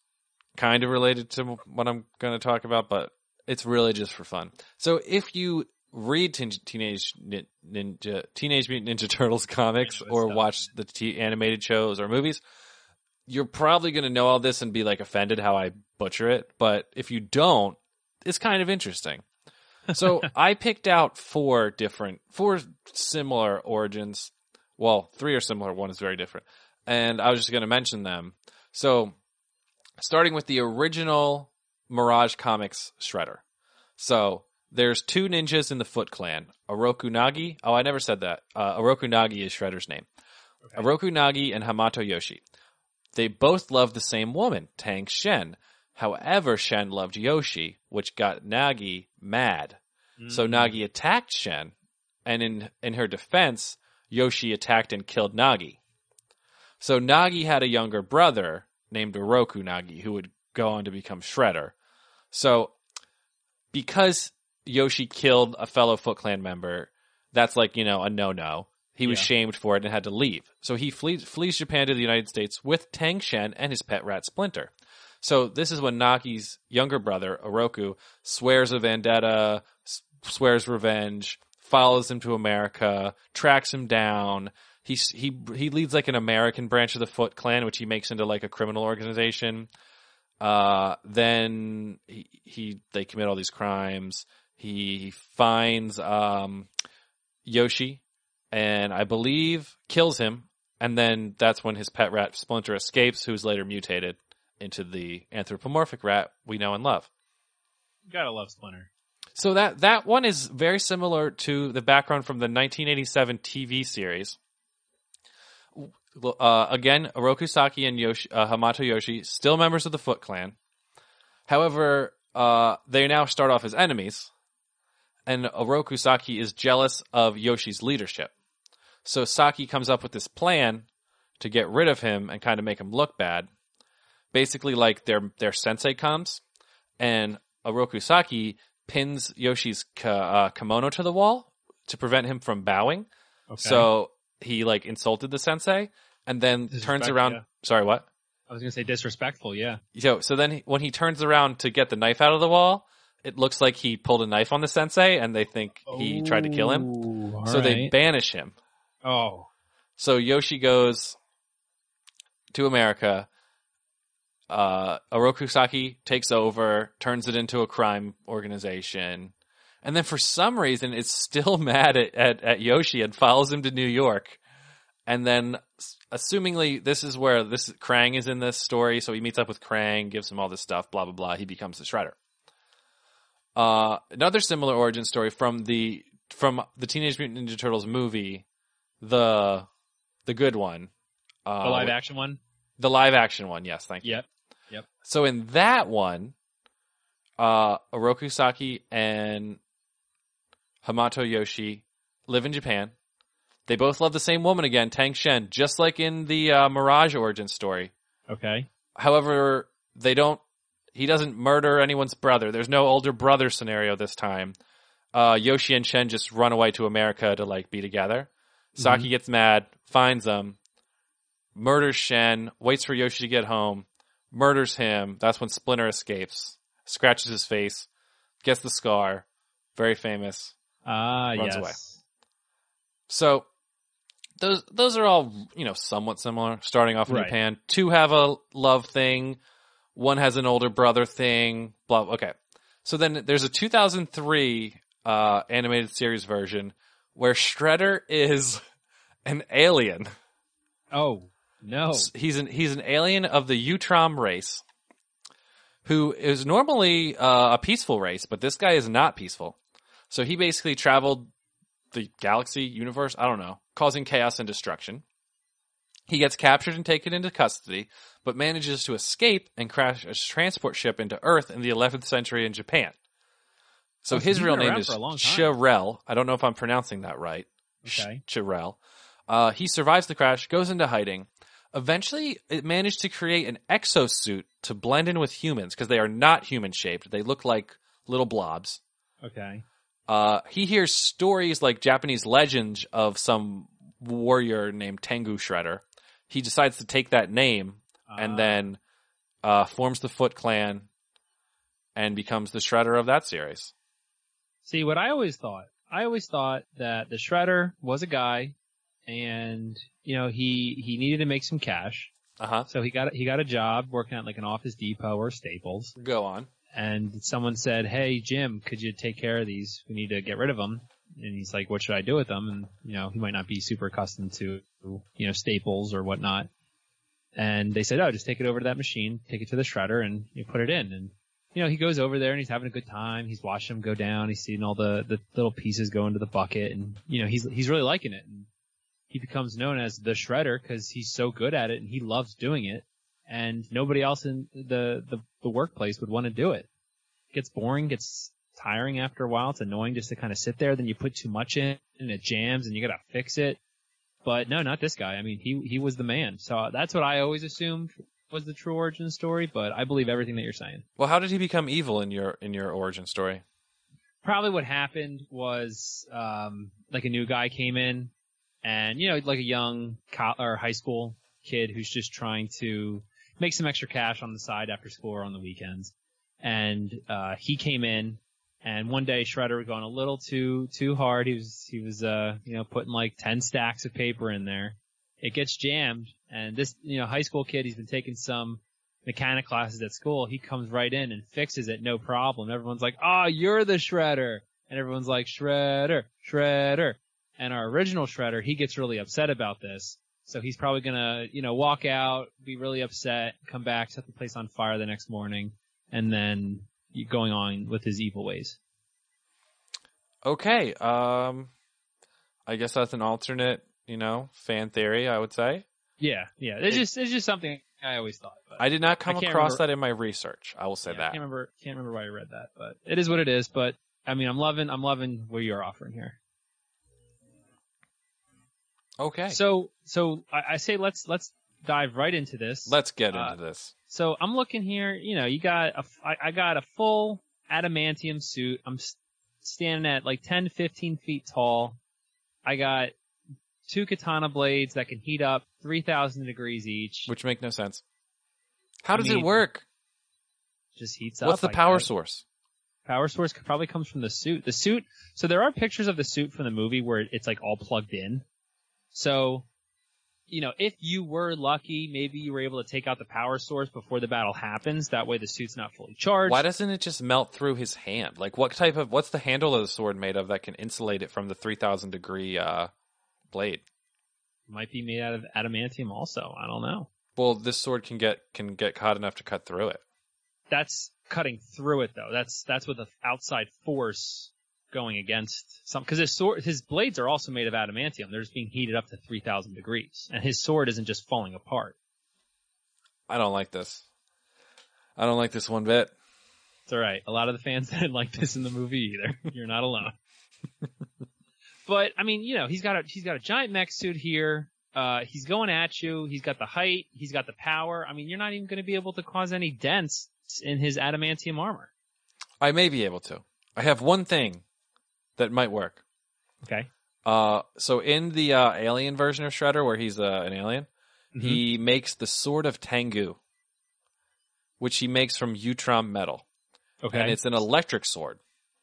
kind of related to what I'm going to talk about, but it's really just for fun. So if you read Teen- Teenage Nin- Ninja Teenage Mutant Ninja Turtles comics or stuff. watch the t- animated shows or movies, you're probably going to know all this and be like offended how I butcher it. But if you don't, it's kind of interesting. So I picked out four different, four similar origins. Well, three are similar. One is very different. And I was just going to mention them. So starting with the original Mirage Comics Shredder. So there's two ninjas in the Foot Clan. Oroku Nagi. Oh, I never said that. Uh, Oroku Nagi is Shredder's name. Oroku Nagi and Hamato Yoshi. They both love the same woman, Tang Shen. However, Shen loved Yoshi, which got Nagi mad. So Nagi attacked Shen, and in in her defense, Yoshi attacked and killed Nagi. So Nagi had a younger brother named Oroku Nagi who would go on to become Shredder. So because Yoshi killed a fellow Foot Clan member, that's like, you know, a no-no. He was Yeah. shamed for it and had to leave. So he flees, flees Japan to the United States with Tang Shen and his pet rat Splinter. So this is when Nagi's younger brother, Oroku, swears a vendetta, swears revenge, follows him to America, tracks him down. He, he, he leads like an American branch of the Foot Clan, which he makes into like a criminal organization. Uh, then he, he, they commit all these crimes. He finds, um, Yoshi and I believe kills him. And then that's when his pet rat Splinter escapes, who's later mutated into the anthropomorphic rat we know and love. Gotta love Splinter. So that that one is very similar to the background from the 1987 TV series. Uh, again, Oroku Saki and Yoshi, uh, Hamato Yoshi, still members of the Foot Clan. However, uh, they now start off as enemies, and Oroku Saki is jealous of Yoshi's leadership. So Saki comes up with this plan to get rid of him and kind of make him look bad. Basically, like their their sensei comes, and Oroku Saki pins Yoshi's ka, uh, kimono to the wall to prevent him from bowing. Okay. So he like insulted the sensei, and then turns around. yeah. Sorry, what? I was gonna say disrespectful, yeah. So so then he, when he turns around to get the knife out of the wall, it looks like he pulled a knife on the sensei, and they think he tried to kill him. Ooh, So they banish him. Oh. So Yoshi goes to America. Uh, Oroku Saki takes over, turns it into a crime organization, and then for some reason it's still mad at, at, at Yoshi and follows him to New York and then assumingly this is where this Krang is in this story, so he meets up with Krang, gives him all this stuff, blah blah blah. He becomes the Shredder. Uh, another similar origin story from the from the Teenage Mutant Ninja Turtles movie, the the good one, uh, The live action one. the live action one. Yes, thank you. Yep. Yep. So in that one, uh, Oroku Saki and Hamato Yoshi live in Japan. They both love the same woman again, Tang Shen, just like in the uh, Mirage origin story. Okay. However, they don't. He doesn't murder anyone's brother. There's no older brother scenario this time. Uh, Yoshi and Shen just run away to America to like be together. Saki gets mad, finds them, murders Shen, waits for Yoshi to get home, murders him. That's when Splinter escapes, scratches his face, gets the scar, very famous. Ah, Runs yes. away. So those those are all you know somewhat similar. Starting off in Right. Japan, two have a love thing, one has an older brother thing. Blah. Okay, so then there's a 2003 uh, animated series version where Shredder is an alien. Oh no. He's an he's an alien of the Utrom race, who is normally uh, a peaceful race, but this guy is not peaceful. So he basically traveled the galaxy, universe, I don't know, causing chaos and destruction. He gets captured and taken into custody, but manages to escape and crash a transport ship into Earth in the 11th century in Japan. So Oh, his real name is for a long time. Ch'rell. I don't know if I'm pronouncing that right. Okay. Ch'rell. Uh, he survives the crash, goes into hiding. Eventually, it managed to create an exosuit to blend in with humans because they are not human shaped. They look like little blobs. Okay. Uh, he hears stories like Japanese legends of some warrior named Tengu Shredder. He decides to take that name and Ah. then uh, forms the Foot Clan and becomes the Shredder of that series. See, what I always thought, I always thought that the Shredder was a guy, and you know he he needed to make some cash, Uh huh. so he got he got a job working at like an Office Depot or Staples, Go on. and someone said, "Hey Jim, could you take care of these? We need to get rid of them." And he's like, "What should I do with them?" And you know he might not be super accustomed to you know Staples or whatnot. And they said, "Oh, just take it over to that machine, take it to the shredder, and you put it in." And you know he goes over there and he's having a good time. He's watching them go down. He's seeing all the the little pieces go into the bucket, and you know he's he's really liking it. And he becomes known as the shredder because he's so good at it and he loves doing it. And nobody else in the the, the workplace would want to do it. It gets boring, gets tiring after a while. It's annoying just to kind of sit there. Then you put too much in and it jams and you gotta fix it. But no, not this guy. I mean, he he was the man. So that's what I always assumed was the true origin story. But I believe everything that you're saying. Well, how did he become evil in your in your origin story? Probably what happened was um like a new guy came in, and you know like a young co- or high school kid who's just trying to make some extra cash on the side after school or on the weekends. And uh he came in and one day Shredder was going a little too too hard. He was he was uh you know putting like ten stacks of paper in there. It gets jammed and this you know high school kid he's been taking some mechanic classes at school. He comes right in and fixes it no problem. Everyone's like, "Oh, you're the Shredder." And everyone's like, "Shredder, Shredder." And our original Shredder, he gets really upset about this. So he's probably gonna, you know, walk out, be really upset, come back, set the place on fire the next morning, and then going on with his evil ways. Okay. Um, I guess that's an alternate, you know, fan theory. I would say Yeah, yeah. It's just, it's just something I always thought. I did not come across remember- that in my research. I will say yeah, I that. can't remember, can't remember why I read that, but it is what it is. But I mean, I'm loving, I'm loving what you're offering here. Okay. So, so I, I say let's let's dive right into this. Let's get uh, into this. So I'm looking here. You know, you got a, I, I got a full adamantium suit. I'm standing at like 10 15 feet tall. I got two katana blades that can heat up 3,000 degrees each. Which make no sense. How I does mean, it work? Just heats up. What's the power source? Power source could- probably comes from the suit. The suit. So there are pictures of the suit from the movie where it's like all plugged in. So, you know, if you were lucky, maybe you were able to take out the power source before the battle happens. That way the suit's not fully charged. Why doesn't it just melt through his hand? Like, what type of what's the handle of the sword made of that can insulate it from the three thousand degree uh, blade? might be made out of adamantium also. I don't know. Well, this sword can get can get hot enough to cut through it. That's cutting through it though. That's that's with an outside force going against some because his sword his blades are also made of adamantium. They're just being heated up to three thousand degrees, and his sword isn't just falling apart. I don't like this. I don't like this one bit. It's all right. A lot of the fans didn't like this in the movie either. You're not alone. but I mean, you know, he's got a he's got a giant mech suit here. Uh, he's going at you. He's got the height. He's got the power. I mean, you're not even going to be able to cause any dents in his adamantium armor. I may be able to. I have one thing that might work. Okay. Uh, so in the uh, alien version of Shredder, where he's uh, an alien, he makes the sword of Tengu, which he makes from Utrom metal, Okay. and it's an electric sword.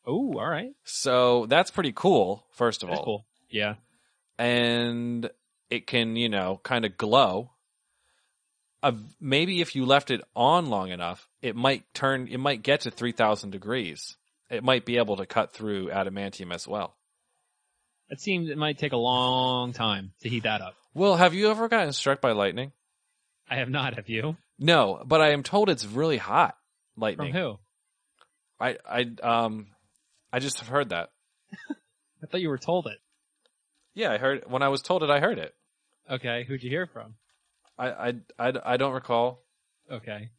oh, all right. So that's pretty cool. First of That's all, cool. Yeah. and it can, you know, kind of glow. Uh, maybe if you left it on long enough, it might turn. It might get to three thousand degrees. It might be able to cut through adamantium as well. It seems it might take a long time to heat that up. Well, have you ever gotten struck by lightning? I have not. Have you? No, but I am told it's really hot. Lightning. From who? I I um I just have heard that. I thought you were told it. Yeah, I heard when I was told it. I heard it. Okay. Who'd you hear from? I I I, I don't recall. Okay.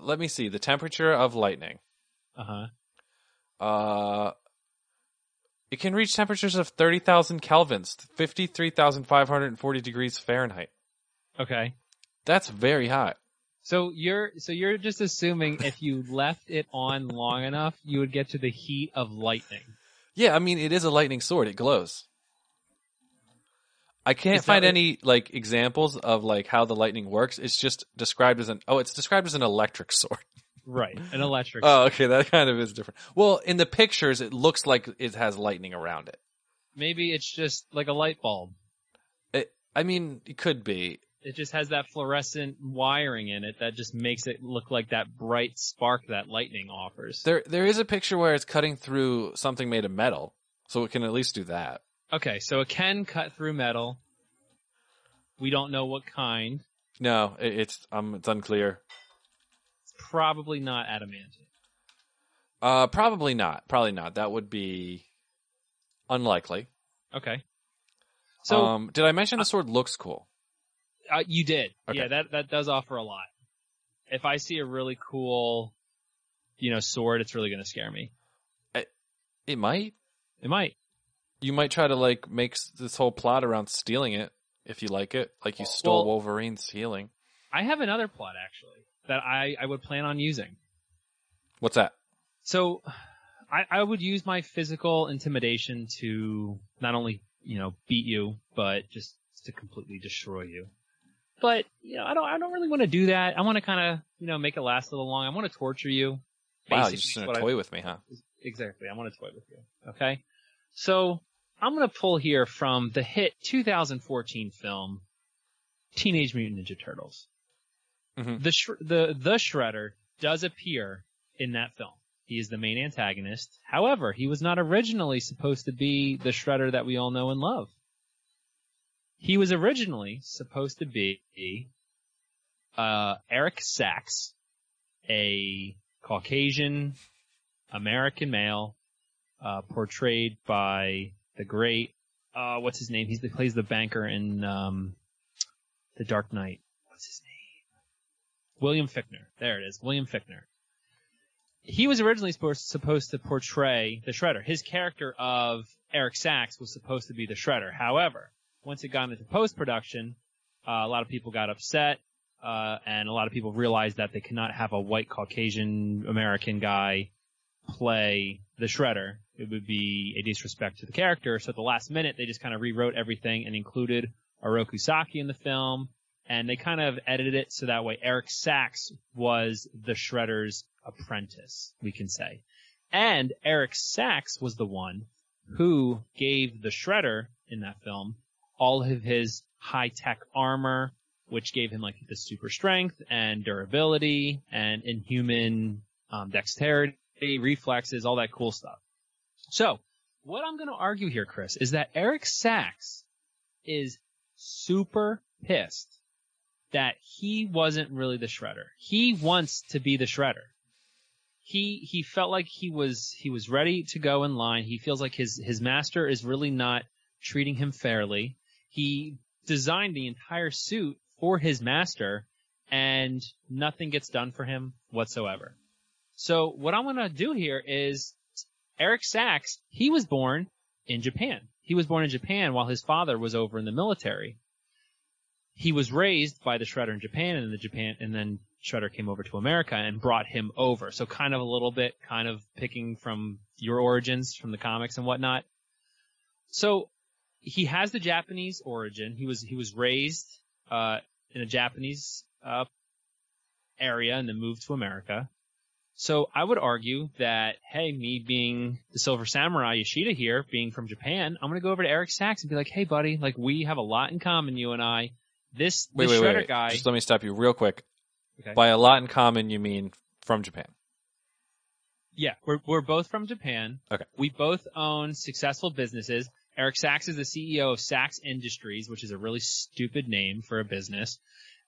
Let me see the temperature of lightning. Uh huh. Uh, it can reach temperatures of thirty thousand kelvins, fifty three thousand five hundred and forty degrees Fahrenheit. Okay. That's very hot. So you're so you're just assuming if you left it on long enough, you would get to the heat of lightning. Yeah, I mean it is a lightning sword. It glows. I can't find what- any like examples of like how the lightning works. It's just described as an oh, it's described as an electric sword. Right. An electric. Oh, okay, that kind of is different. Well, in the pictures, it looks like it has lightning around it. Maybe it's just like a light bulb. it I mean, it could be. It just has that fluorescent wiring in it that just makes it look like that bright spark that lightning offers. There, there is a picture where it's cutting through something made of metal, so it can at least do that. Okay, so it can cut through metal. We don't know what kind. No, it, it's um, it's unclear. Probably not adamantium. Uh, probably not. Probably not. That would be unlikely. Okay. So um, did I mention the sword looks cool? Uh, you did. Okay. Yeah, that that does offer a lot. If I see a really cool, you know, sword, it's really going to scare me. It might. It might. You might try to like make this whole plot around stealing it if you like it, like you stole Well- Wolverine's healing. I have another plot actually that I I would plan on using. What's that? So, I I would use my physical intimidation to not only you know beat you, but just to completely destroy you. But you know, I don't I don't really want to do that. I want to kind of you know make it last a little long. I want to torture you. Wow, you're just is gonna what I- toy with me, huh? Exactly. I want to toy with you. Okay. So I'm going to pull here from the hit 2014 film Teenage Mutant Ninja Turtles. Mhm. The sh- the the Shredder does appear in that film. He is the main antagonist. However, he was not originally supposed to be the Shredder that we all know and love. He was originally supposed to be uh, Eric Sacks, a Caucasian American male, uh, portrayed by the great, uh, what's his name? He's the, plays the banker in, um, The Dark Knight. William Fichtner. There it is. William Fichtner. He was originally supposed, to portray the Shredder. His character of Eric Sacks was supposed to be the Shredder. However, once it got into post-production, uh, a lot of people got upset, uh, and a lot of people realized that they cannot have a white Caucasian American guy play the Shredder. It would be a disrespect to the character. So at the last minute, they just kind of rewrote everything and included Oroku Saki in the film. And they kind of edited it so that way Eric Sacks was the Shredder's apprentice, we can say. And Eric Sacks was the one who gave the Shredder in that film all of his high-tech armor, which gave him like the super strength and durability and inhuman um, dexterity, reflexes, all that cool stuff. So, what I'm going to argue here, Chris, is that Eric Sacks is super pissed that he wasn't really the shredder. He wants to be the shredder. He he felt like he was he was ready to go in line. He feels like his his master is really not treating him fairly. He designed the entire suit for his master and nothing gets done for him whatsoever. So what I'm going to do here is Eric Sacks, he was born in Japan. He was born in Japan while his father was over in the military. He was raised by the Shredder in Japan and the Japan and then Shredder came over to America and brought him over. So kind of a little bit kind of picking from your origins from the comics and whatnot. So he has the Japanese origin. He was he was raised uh in a Japanese uh area and then moved to America. So I would argue that, hey, me being the Silver Samurai Yoshida here, being from Japan, I'm gonna go over to Eric Sacks and be like, hey buddy, like we have a lot in common, you and I. This, Wait, this wait, Shredder wait, wait. guy. Just let me stop you real quick. Okay. By a lot in common, you mean from Japan. Yeah, we're we're both from Japan. Okay. We both own successful businesses. Eric Sacks is the CEO of Sacks Industries, which is a really stupid name for a business.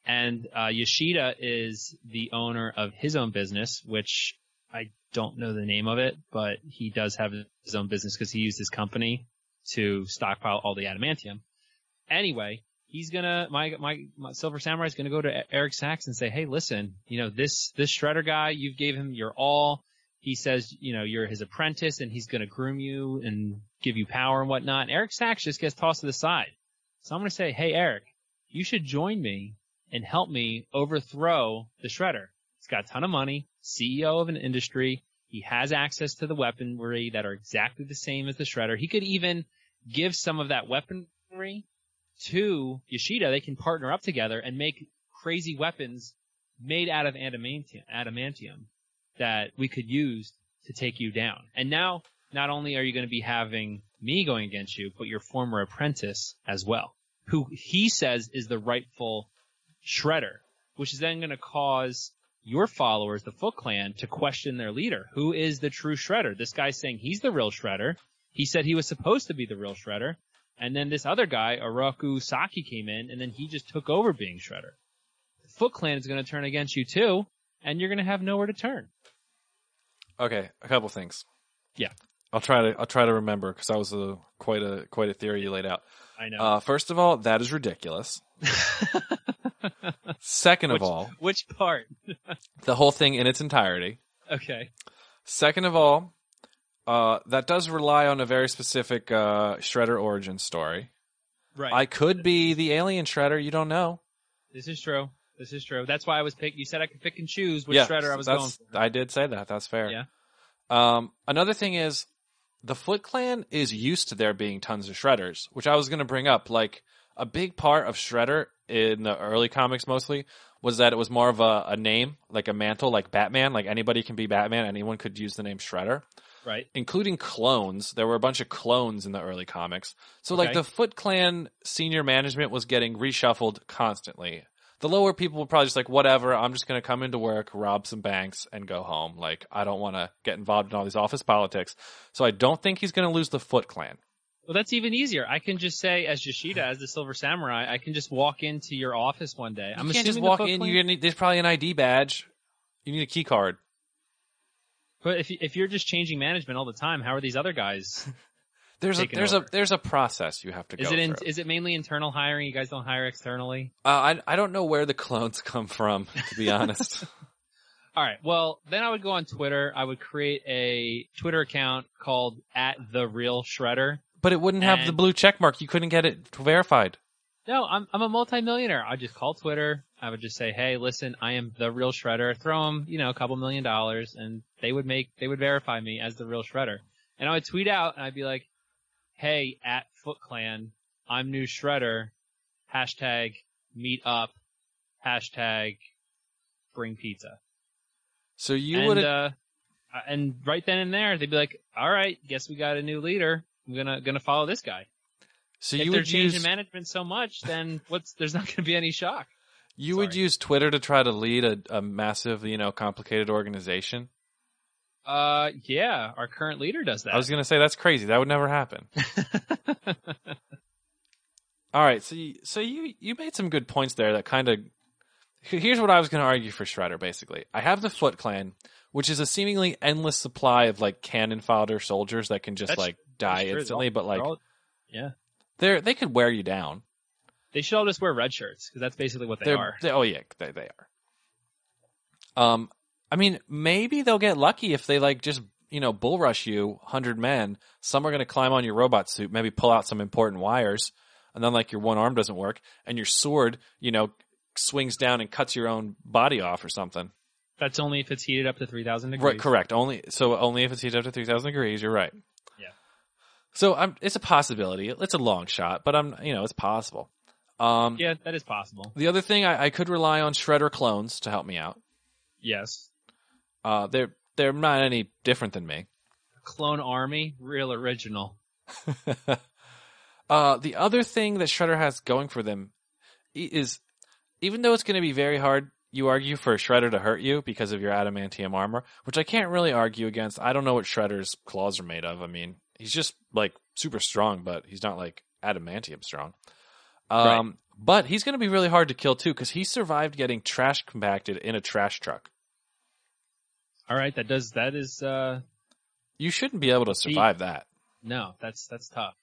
And uh, Yoshida is the owner of his own business, which I don't know the name of it, but he does have his own business because he used his company to stockpile all the adamantium. Anyway, he's gonna my my, my Silver Samurai is gonna go to Eric Sacks and say, hey, listen, you know this this shredder guy, you've gave him your all. He says, you know, you're his apprentice and he's gonna groom you and give you power and whatnot. And Eric Sacks just gets tossed to the side. So I'm gonna say, hey, Eric, you should join me and help me overthrow the shredder. He's got a ton of money, CEO of an industry. He has access to the weaponry that are exactly the same as the shredder. He could even give some of that weaponry to Yoshida. They can partner up together and make crazy weapons made out of adamantium, adamantium that we could use to take you down. And now, not only are you going to be having me going against you, but your former apprentice as well, who he says is the rightful shredder, which is then going to cause your followers, the Foot Clan, to question their leader. Who is the true shredder? This guy's saying he's the real shredder. He said he was supposed to be the real shredder. And then this other guy, Oroku Saki, came in, and then he just took over being shredder. The Foot Clan is going to turn against you too, and you're going to have nowhere to turn. Okay, a couple things. Yeah. I'll try to I'll try to remember because that was a quite a quite a theory you laid out. I know. Uh, first of all, that is ridiculous. Second which, of all, which part? the whole thing in its entirety. okay. Second of all, uh, that does rely on a very specific uh, Shredder origin story. Right. I could be the alien Shredder. You don't know. this is true. This is true. That's why I was pick. You said I could pick and choose which yeah, shredder I was going for. I did say that. That's fair. Yeah. Um, another thing is the Foot Clan is used to there being tons of shredders, which I was going to bring up. Like a big part of Shredder in the early comics, mostly was that it was more of a, a name, like a mantle, like Batman. Like anybody can be Batman. Anyone could use the name Shredder, Right. including clones. There were a bunch of clones in the early comics. So like the Foot Clan senior management was getting reshuffled constantly. The lower people were probably just like, whatever, I'm just going to come into work, rob some banks, and go home. Like, I don't want to get involved in all these office politics. So I don't think he's going to lose the Foot Clan. Well, that's even easier. I can just say, as Yoshida, as the Silver Samurai, I can just walk into your office one day. I'm can't just walk in. Clan- You're gonna need, there's probably an ID badge. You need a key card. But if if you're just changing management all the time, how are these other guys? There's a there's over. a there's a process you have to Is go it in, through. is it mainly internal hiring? You guys don't hire externally? uh, I I don't know where the clones come from, to be honest. All right. Well, then I would go on Twitter. I would create a Twitter account called at the real shredder. but it wouldn't have the blue check mark. You couldn't get it verified. No, I'm I'm a multimillionaire. I'd just call Twitter. I would just say, "Hey, listen, I am the real shredder." Throw them, you know, a couple million dollars, and they would make they would verify me as the real shredder. And I would tweet out, and I'd be like, "Hey, at Foot Clan, I'm new shredder. Hashtag meet up. Hashtag bring pizza." So you would uh, and right then and there, they'd be like, "All right, guess we got a new leader. I'm gonna gonna follow this guy." so if you they're would changing use management so much, then what's there's not gonna be any shock. You would use Twitter to try to lead a, a massive you know complicated organization. Uh, yeah, our current leader does that. I was gonna say that's crazy. That would never happen. All right, so you, so you you made some good points there. That kind of here's what I was going to argue for Shredder. Basically, I have the Foot Clan, which is a seemingly endless supply of like cannon fodder soldiers that can just That's- like die Sure, instantly, but like all- yeah, they're they could wear you down. They should all just wear red shirts because that's basically what they They're, are. they- oh yeah, they they are. Um, I mean, maybe they'll get lucky if they like just you know bull rush you, hundred men. Some are going to climb on your robot suit, maybe pull out some important wires, and then like your one arm doesn't work, and your sword, you know, swings down and cuts your own body off or something. That's only if it's heated up to three thousand degrees. Right, correct. Only so only if it's heated up to three thousand degrees. You're right. Yeah. So I'm, it's a possibility. It's a long shot, but I'm you know it's possible. Um, Yeah, that is possible. The other thing I, I could rely on Shredder clones to help me out. Yes. Uh, they're they're not any different than me. Clone Army, real original. uh, the other thing that Shredder has going for them is, even though it's going to be very hard, you argue for Shredder to hurt you because of your adamantium armor, which I can't really argue against. I don't know what Shredder's claws are made of. I mean, he's just like super strong, but he's not like adamantium strong. Um, but he's going to be really hard to kill too because he survived getting trash compacted in a trash truck. All right, that does that is uh You shouldn't be able to survive that. no, that's that's tough.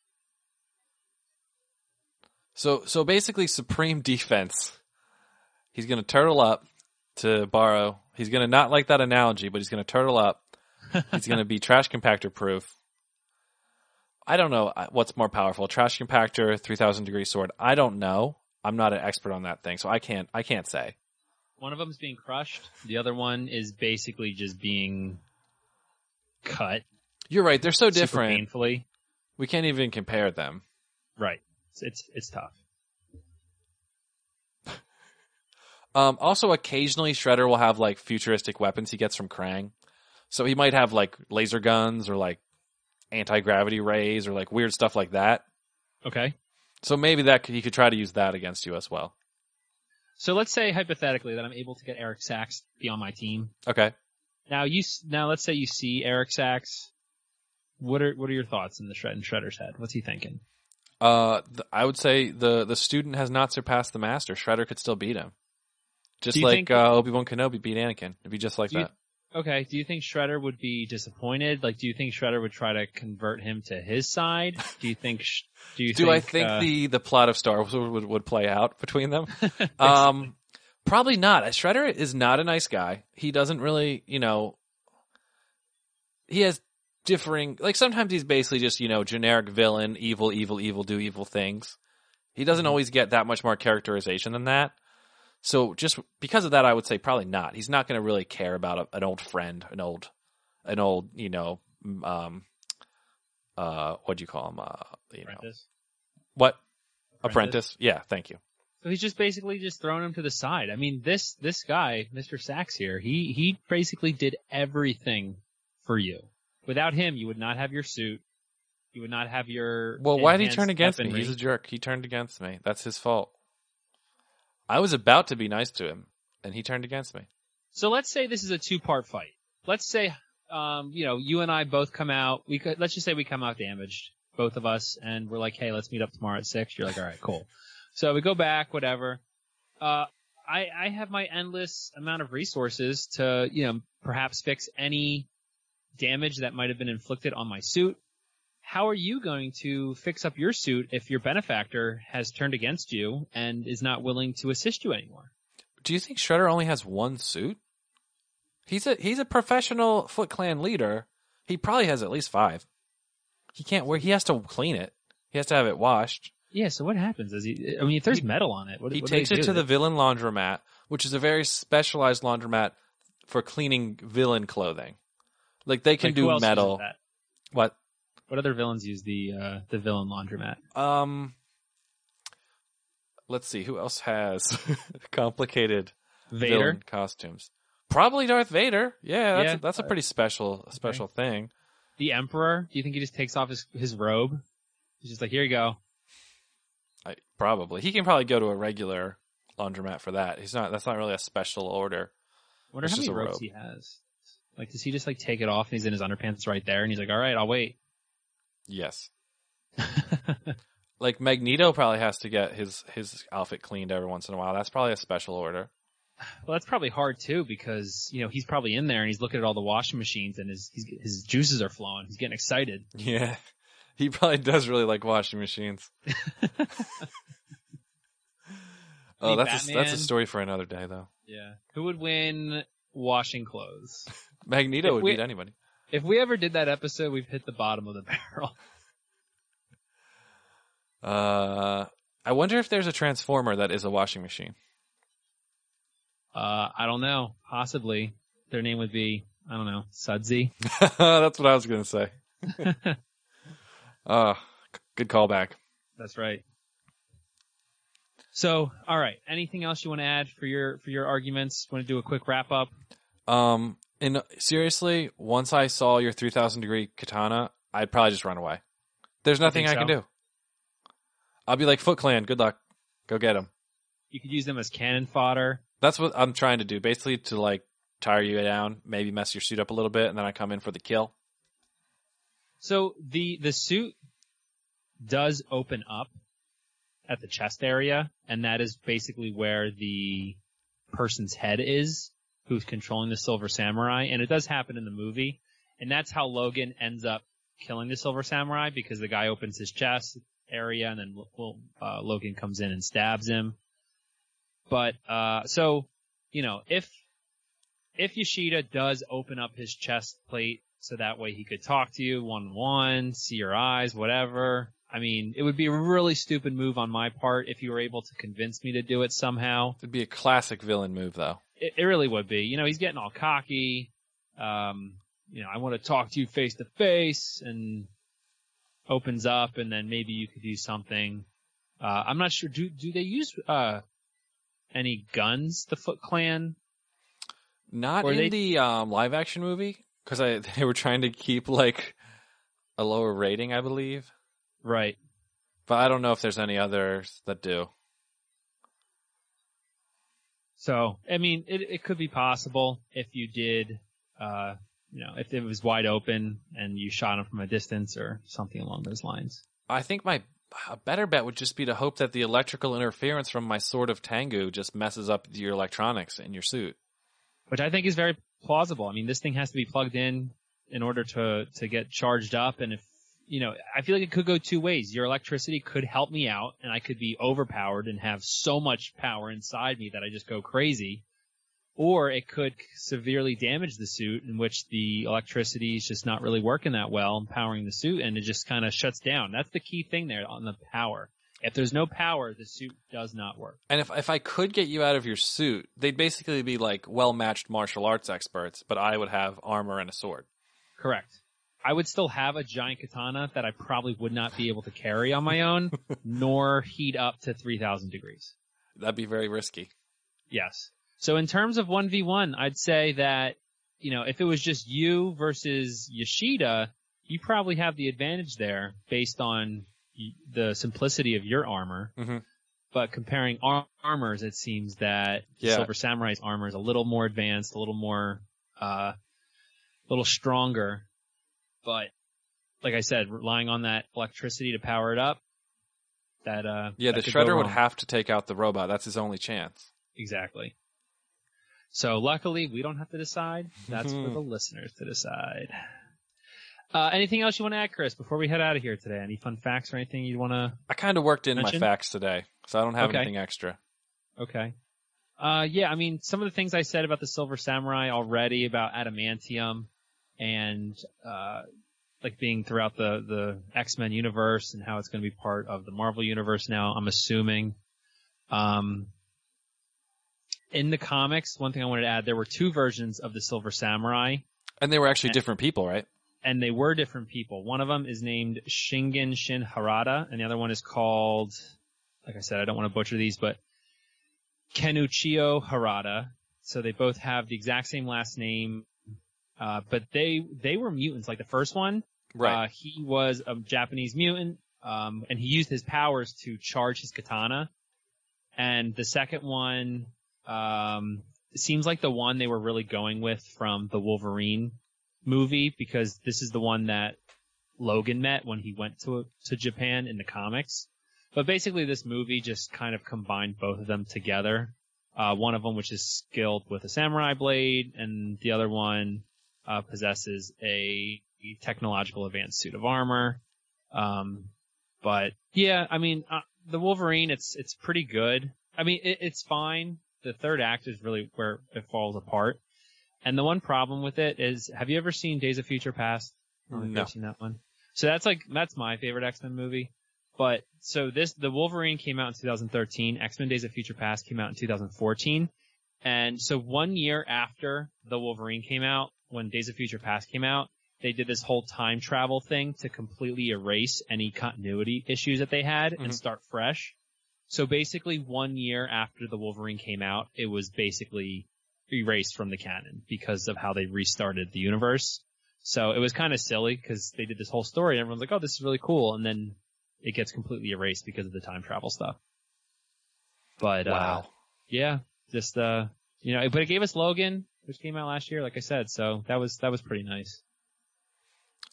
So so basically supreme defense. He's going to turtle up to borrow. He's going to not like that analogy, but he's going to turtle up. he's going to be trash compactor proof. I don't know uh, what's more powerful, trash compactor, 3000 degree sword. I don't know. I'm not an expert on that thing, so I can't I can't say. One of them's being crushed. The other one is basically just being cut. You're right, they're so different. painfully. We can't even compare them. Right. It's it's, it's tough. Um, also, occasionally Shredder will have like futuristic weapons he gets from Krang. So he might have like laser guns or like anti gravity rays or like weird stuff like that. Okay. So maybe that could, he could try to use that against you as well. So let's say hypothetically that I'm able to get Eric Sacks to be on my team. Okay. Now you now let's say you see Eric Sacks. What are what are your thoughts in the shred in Shredder's head? What's he thinking? Uh, th- I would say the the student has not surpassed the master. Shredder could still beat him, just like think- uh, Obi Wan Kenobi beat Anakin. It'd be just like Do you- that. Okay. Do you think Shredder would be disappointed? Like, do you think Shredder would try to convert him to his side? Do you think? sh- Do you? Think Do think, I think uh, the the plot of Star Wars would, would play out between them? um, probably not. Shredder is not a nice guy. He doesn't really, you know, he has differing. Like sometimes he's basically just you know generic villain, evil, evil, evil, do evil things. He doesn't Mm-hmm. always get that much more characterization than that. So just because of that, I would say probably not. He's not going to really care about a, an old friend, an old, an old, you know, um, uh, what do you call him? Uh, you know, Apprentice? what Apprentice? apprentice? Yeah, thank you. So he's just basically just throwing him to the side. I mean, this this guy, Mr. Sacks here, he he basically did everything for you. Without him, you would not have your suit. You would not have your. Well, why did he turn against weaponry. me? He's a jerk. He turned against me. That's his fault. I was about to be nice to him, and he turned against me. So let's say this is a two part fight. Let's say, um, you know, you and I both come out. We could let's just say we come out damaged, both of us, and we're like, hey, let's meet up tomorrow at six. You're like, all right, cool. So we go back, whatever. Uh, I I have my endless amount of resources to you know perhaps fix any damage that might have been inflicted on my suit. How are you going to fix up your suit if your benefactor has turned against you and is not willing to assist you anymore? Do you think Shredder only has one suit? He's a he's a professional Foot Clan leader. He probably has at least five. He can't wear. He has to clean it. He has to have it washed. Yeah, so what happens? Is he? I mean, if there's metal on it, what, He what takes it to the villain laundromat, which is a very specialized laundromat for cleaning villain clothing. Like they can Like, do metal. What? What other villains use the uh, the villain laundromat? Um, let's see who else has complicated Vader. villain costumes. Probably Darth Vader. Yeah, that's Yeah. a, that's a pretty special special thing. The Emperor. Do you think he just takes off his his robe? He's just like, here you go. I, probably he can probably go to a regular laundromat for that. He's not. That's not really a special order. I wonder It's how many a robes robe. he has. Like, does he just like take it off and he's in his underpants right there and he's like, all right, I'll wait. Yes. like Magneto probably has to get his his outfit cleaned every once in a while. That's probably a special order. Well, that's probably hard too because you know he's probably in there and he's looking at all the washing machines and his he's, his juices are flowing. He's getting excited. Yeah. He probably does really like washing machines. oh, that's a, that's a story for another day though. Yeah. Who would win washing clothes? Magneto If would we- beat anybody. If we ever did that episode, we've hit the bottom of the barrel. Uh, I wonder if there's a transformer that is a washing machine. Uh, I don't know. Possibly their name would be I don't know Sudsy. that's what I was gonna say. Uh, good callback. That's right. So, all right. Anything else you want to add for your for your arguments? Want to do a quick wrap up? Um, and uh, seriously, once I saw your 3000 degree katana, I'd probably just run away. There's nothing I, think can do. I'll be like, Foot Clan, good luck. Go get him. You could use them as cannon fodder. That's what I'm trying to do. Basically, to like tire you down, maybe mess your suit up a little bit, and then I come in for the kill. So the the suit does open up at the chest area, and that is basically where the person's head is who's controlling the Silver Samurai, and it does happen in the movie, and that's how Logan ends up killing the Silver Samurai because the guy opens his chest area, and then uh, Logan comes in and stabs him. But uh, so you know if if Yoshida does open up his chest plate so that way he could talk to you one on one, see your eyes, whatever. I mean, it would be a really stupid move on my part if you were able to convince me to do it somehow. It'd be a classic villain move, though. It, it really would be. You know, he's getting all cocky. Um, you know, I want to talk to you face to face and opens up and then maybe you could do something. Uh, I'm not sure. Do, do they use, uh, any guns, the Foot Clan? Not Or in they- the um, live action movie because I they were trying to keep like a lower rating, I believe. Right. But I don't know if there's any others that do. So, I mean, it, it could be possible if you did, uh, you know, if it was wide open and you shot him from a distance or something along those lines. I think my a better bet would just be to hope that the electrical interference from my sword of Tengu just messes up your electronics in your suit. Which I think is very plausible. I mean, this thing has to be plugged in in order to, to get charged up. And if, you know, I feel like it could go two ways. Your electricity could help me out and I could be overpowered and have so much power inside me that I just go crazy. Or it could severely damage the suit in which the electricity is just not really working that well and powering the suit and it just kind of shuts down. That's the key thing there on the power. If there's no power, the suit does not work. And if if I could get you out of your suit, they'd basically be like well matched martial arts experts, but I would have armor and a sword. Correct. I would still have a giant katana that I probably would not be able to carry on my own, nor heat up to 3000 degrees. That'd be very risky. Yes. So in terms of 1v1, I'd say that, you know, if it was just you versus Yoshida, you probably have the advantage there based on the simplicity of your armor. Mhm. But comparing ar- armors, it seems that Yeah. Silver Samurai's armor is a little more advanced, a little more, uh, a little stronger. But like I said, relying on that electricity to power it up, that, uh, Yeah, that the shredder would have to take out the robot. That's his only chance. Exactly. So luckily, we don't have to decide. That's for Mhm. the listeners to decide. Uh, anything else you want to add, Chris, before we head out of here today? Any fun facts or anything you want to? I kind of worked in Mention? my facts today, so I don't have Okay. anything extra. Okay. Uh, yeah, I mean, some of the things I said about the Silver Samurai already, about adamantium, and uh, like being throughout the the X Men universe and how it's going to be part of the Marvel universe now. I'm assuming. Um, in the comics, one thing I wanted to add, there were two versions of the Silver Samurai. And they were actually And- different people, right? and they were different people. One of them is named Shingen Shin Harada, and the other one is called, like I said, I don't want to butcher these, but Kenuichio Harada. So they both have the exact same last name, uh, but they they were mutants. Like the first one, Right. uh, he was a Japanese mutant, um, and he used his powers to charge his katana. And the second one, um, seems like the one they were really going with from the Wolverine movie because this is the one that Logan met when he went to to Japan in the comics. But basically, this movie just kind of combined both of them together. Uh, one of them, which is skilled with a samurai blade, and the other one uh, possesses a technological advanced suit of armor. Um, but yeah, I mean, uh, the Wolverine, it's it's pretty good. I mean, it, it's fine. The third act is really where it falls apart. And the one problem with it is, have you ever seen Days of Future Past? I don't know if No. seen that one. So that's like that's my favorite X Men movie. But so this the Wolverine came out in 2013. X Men Days of Future Past came out in 2014. And so one year after the Wolverine came out, when Days of Future Past came out, they did this whole time travel thing to completely erase any continuity issues that they had Mhm. and start fresh. So basically one year after the Wolverine came out, it was basically erased from the canon because of how they restarted the universe. So it was kind of silly because they did this whole story and everyone's like, oh, this is really cool. And then it gets completely erased because of the time travel stuff. But, uh, Wow. yeah, just, uh, you know, but it gave us Logan, which came out last year, like I said. So that was, that was pretty nice.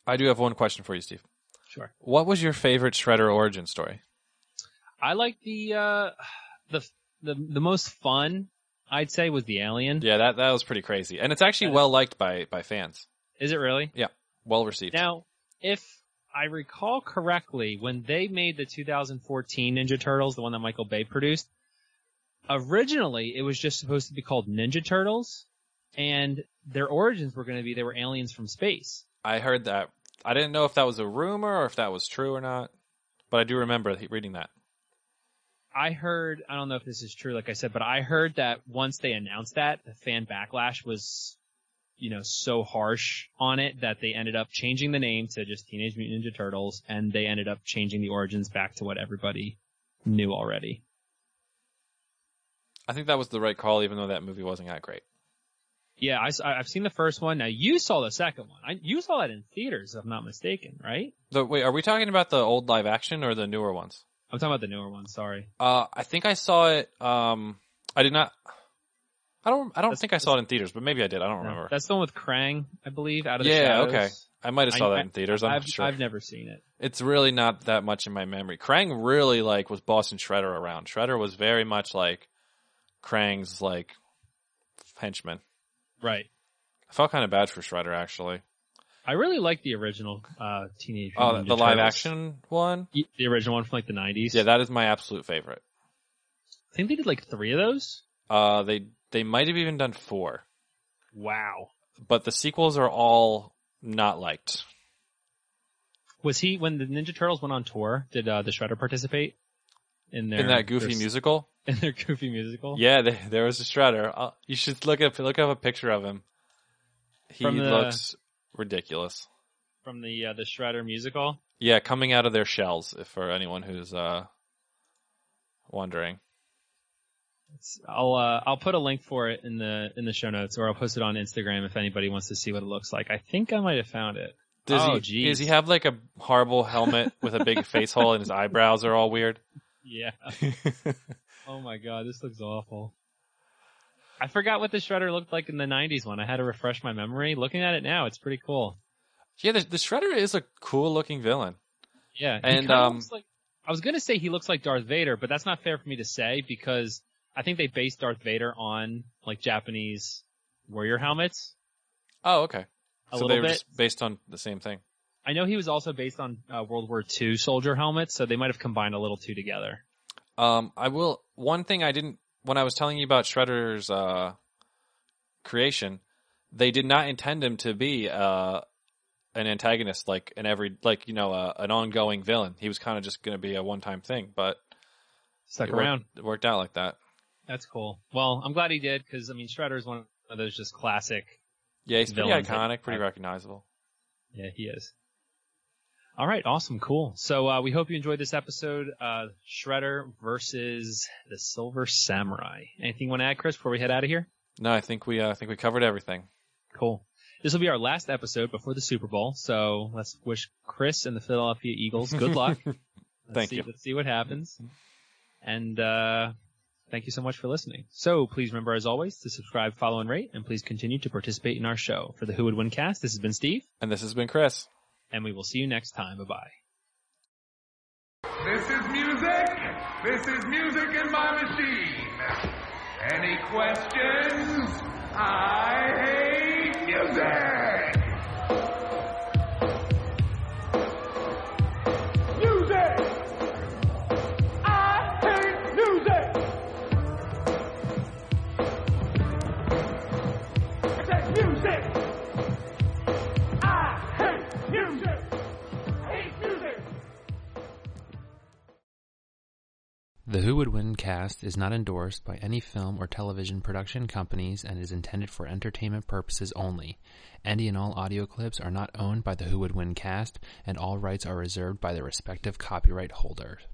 I do have one question for you, Steve. Sure. What was your favorite Shredder origin story? I like the, uh, the, the, the most fun, I'd say, was the alien. Yeah, that that was pretty crazy, and it's actually well liked by by fans. Is it really? Yeah, well received. Now, if I recall correctly, when they made the 2014 Ninja Turtles, the one that Michael Bay produced, originally it was just supposed to be called Ninja Turtles, and their origins were going to be they were aliens from space. I heard that. I didn't know if that was a rumor or if that was true or not, but I do remember reading that. I heard, I don't know if this is true, like I said, but I heard that once they announced that, the fan backlash was, you know, so harsh on it that they ended up changing the name to just Teenage Mutant Ninja Turtles, and they ended up changing the origins back to what everybody knew already. I think that was the right call, even though that movie wasn't that great. Yeah, I, have seen the first one. Now you saw the second one. I, you saw that in theaters, if I'm not mistaken, right? The, wait, are we talking about the old live action or the newer ones? I'm talking about the newer ones. Sorry. Uh, I think I saw it. Um, I did not. I don't. I don't That's- think I saw it in theaters, but maybe I did. I don't No, remember. That's the one with Krang, I believe, out of the Yeah, shadows. okay. I might have saw I- that in theaters. I'm I've, sure. I've never seen it. it's really not that much in my memory. Krang really like was bossing Shredder around. Shredder was very much like Krang's like henchman. Right. I felt kind of bad for Shredder actually. I really like the original uh, Teenage Mutant Oh, Mutant the Ninja live Turtles. action one. The original one from like the 90s. Yeah, that is my absolute favorite. I think they did like three of those. Uh, they they might have even done four, Wow. but the sequels are all not liked. Was he when the Ninja Turtles went on tour? Did uh, the Shredder participate in their in that goofy their, musical. in their goofy musical? Yeah, there, there was a Shredder. Uh, you should look up look up a picture of him. He the- looks ridiculous. From the uh, the Shredder musical. Yeah, coming out of their shells. If for anyone who's uh wondering. It's, I'll uh, I'll put a link for it in the in the show notes, or I'll post it on Instagram if anybody wants to see what it looks like. I think I might have found it. Does Oh, he geez. does he have like a horrible helmet with a big face hole and his eyebrows are all weird? Yeah. Oh my god, this looks awful. I forgot what the Shredder looked like in the '90s one. I had to refresh my memory. Looking at it now, it's pretty cool. yeah, the, the Shredder is a cool looking villain. Yeah, And, kinda um, looks like, I was gonna say he looks like Darth Vader, but that's not fair for me to say because I think they based Darth Vader on like Japanese warrior helmets. Oh, okay. A so little they were bit. just based on the same thing. I know he was also based on uh, World War II soldier helmets, so they might have combined a little two together. Um, I will. One thing I didn't when I was telling you about Shredder's uh, creation, they did not intend him to be uh, an antagonist like an every like you know uh, an ongoing villain. He was kind of just going to be a one time thing, but Stuck it worked, around. it worked out like that. That's cool. Well, I'm glad he did because I mean Shredder is one of those just classic. Yeah, he's pretty Villains that- iconic, pretty recognizable. Yeah, he is. All right, awesome, cool. So uh, we hope you enjoyed this episode. Uh, Shredder versus the Silver Samurai. Anything you want to add, Chris, before we head out of here? No, I think we uh, I think we covered everything. Cool. This will be our last episode before the Super Bowl, so let's wish Chris and the Philadelphia Eagles good luck. Thank see, you. Let's see what happens. And uh, thank you so much for listening. So please remember, as always, to subscribe, follow, and rate, and please continue to participate in our show. For the Who Would Win cast, this has been Steve, And this has been Chris. And we will see you next time. Bye bye. This is music. This is music in my machine. Any questions? I hate music. The Who Would Win cast is not endorsed by any film or television production companies and is intended for entertainment purposes only. Any and all audio clips are not owned by the Who Would Win cast, and all rights are reserved by their respective copyright holders.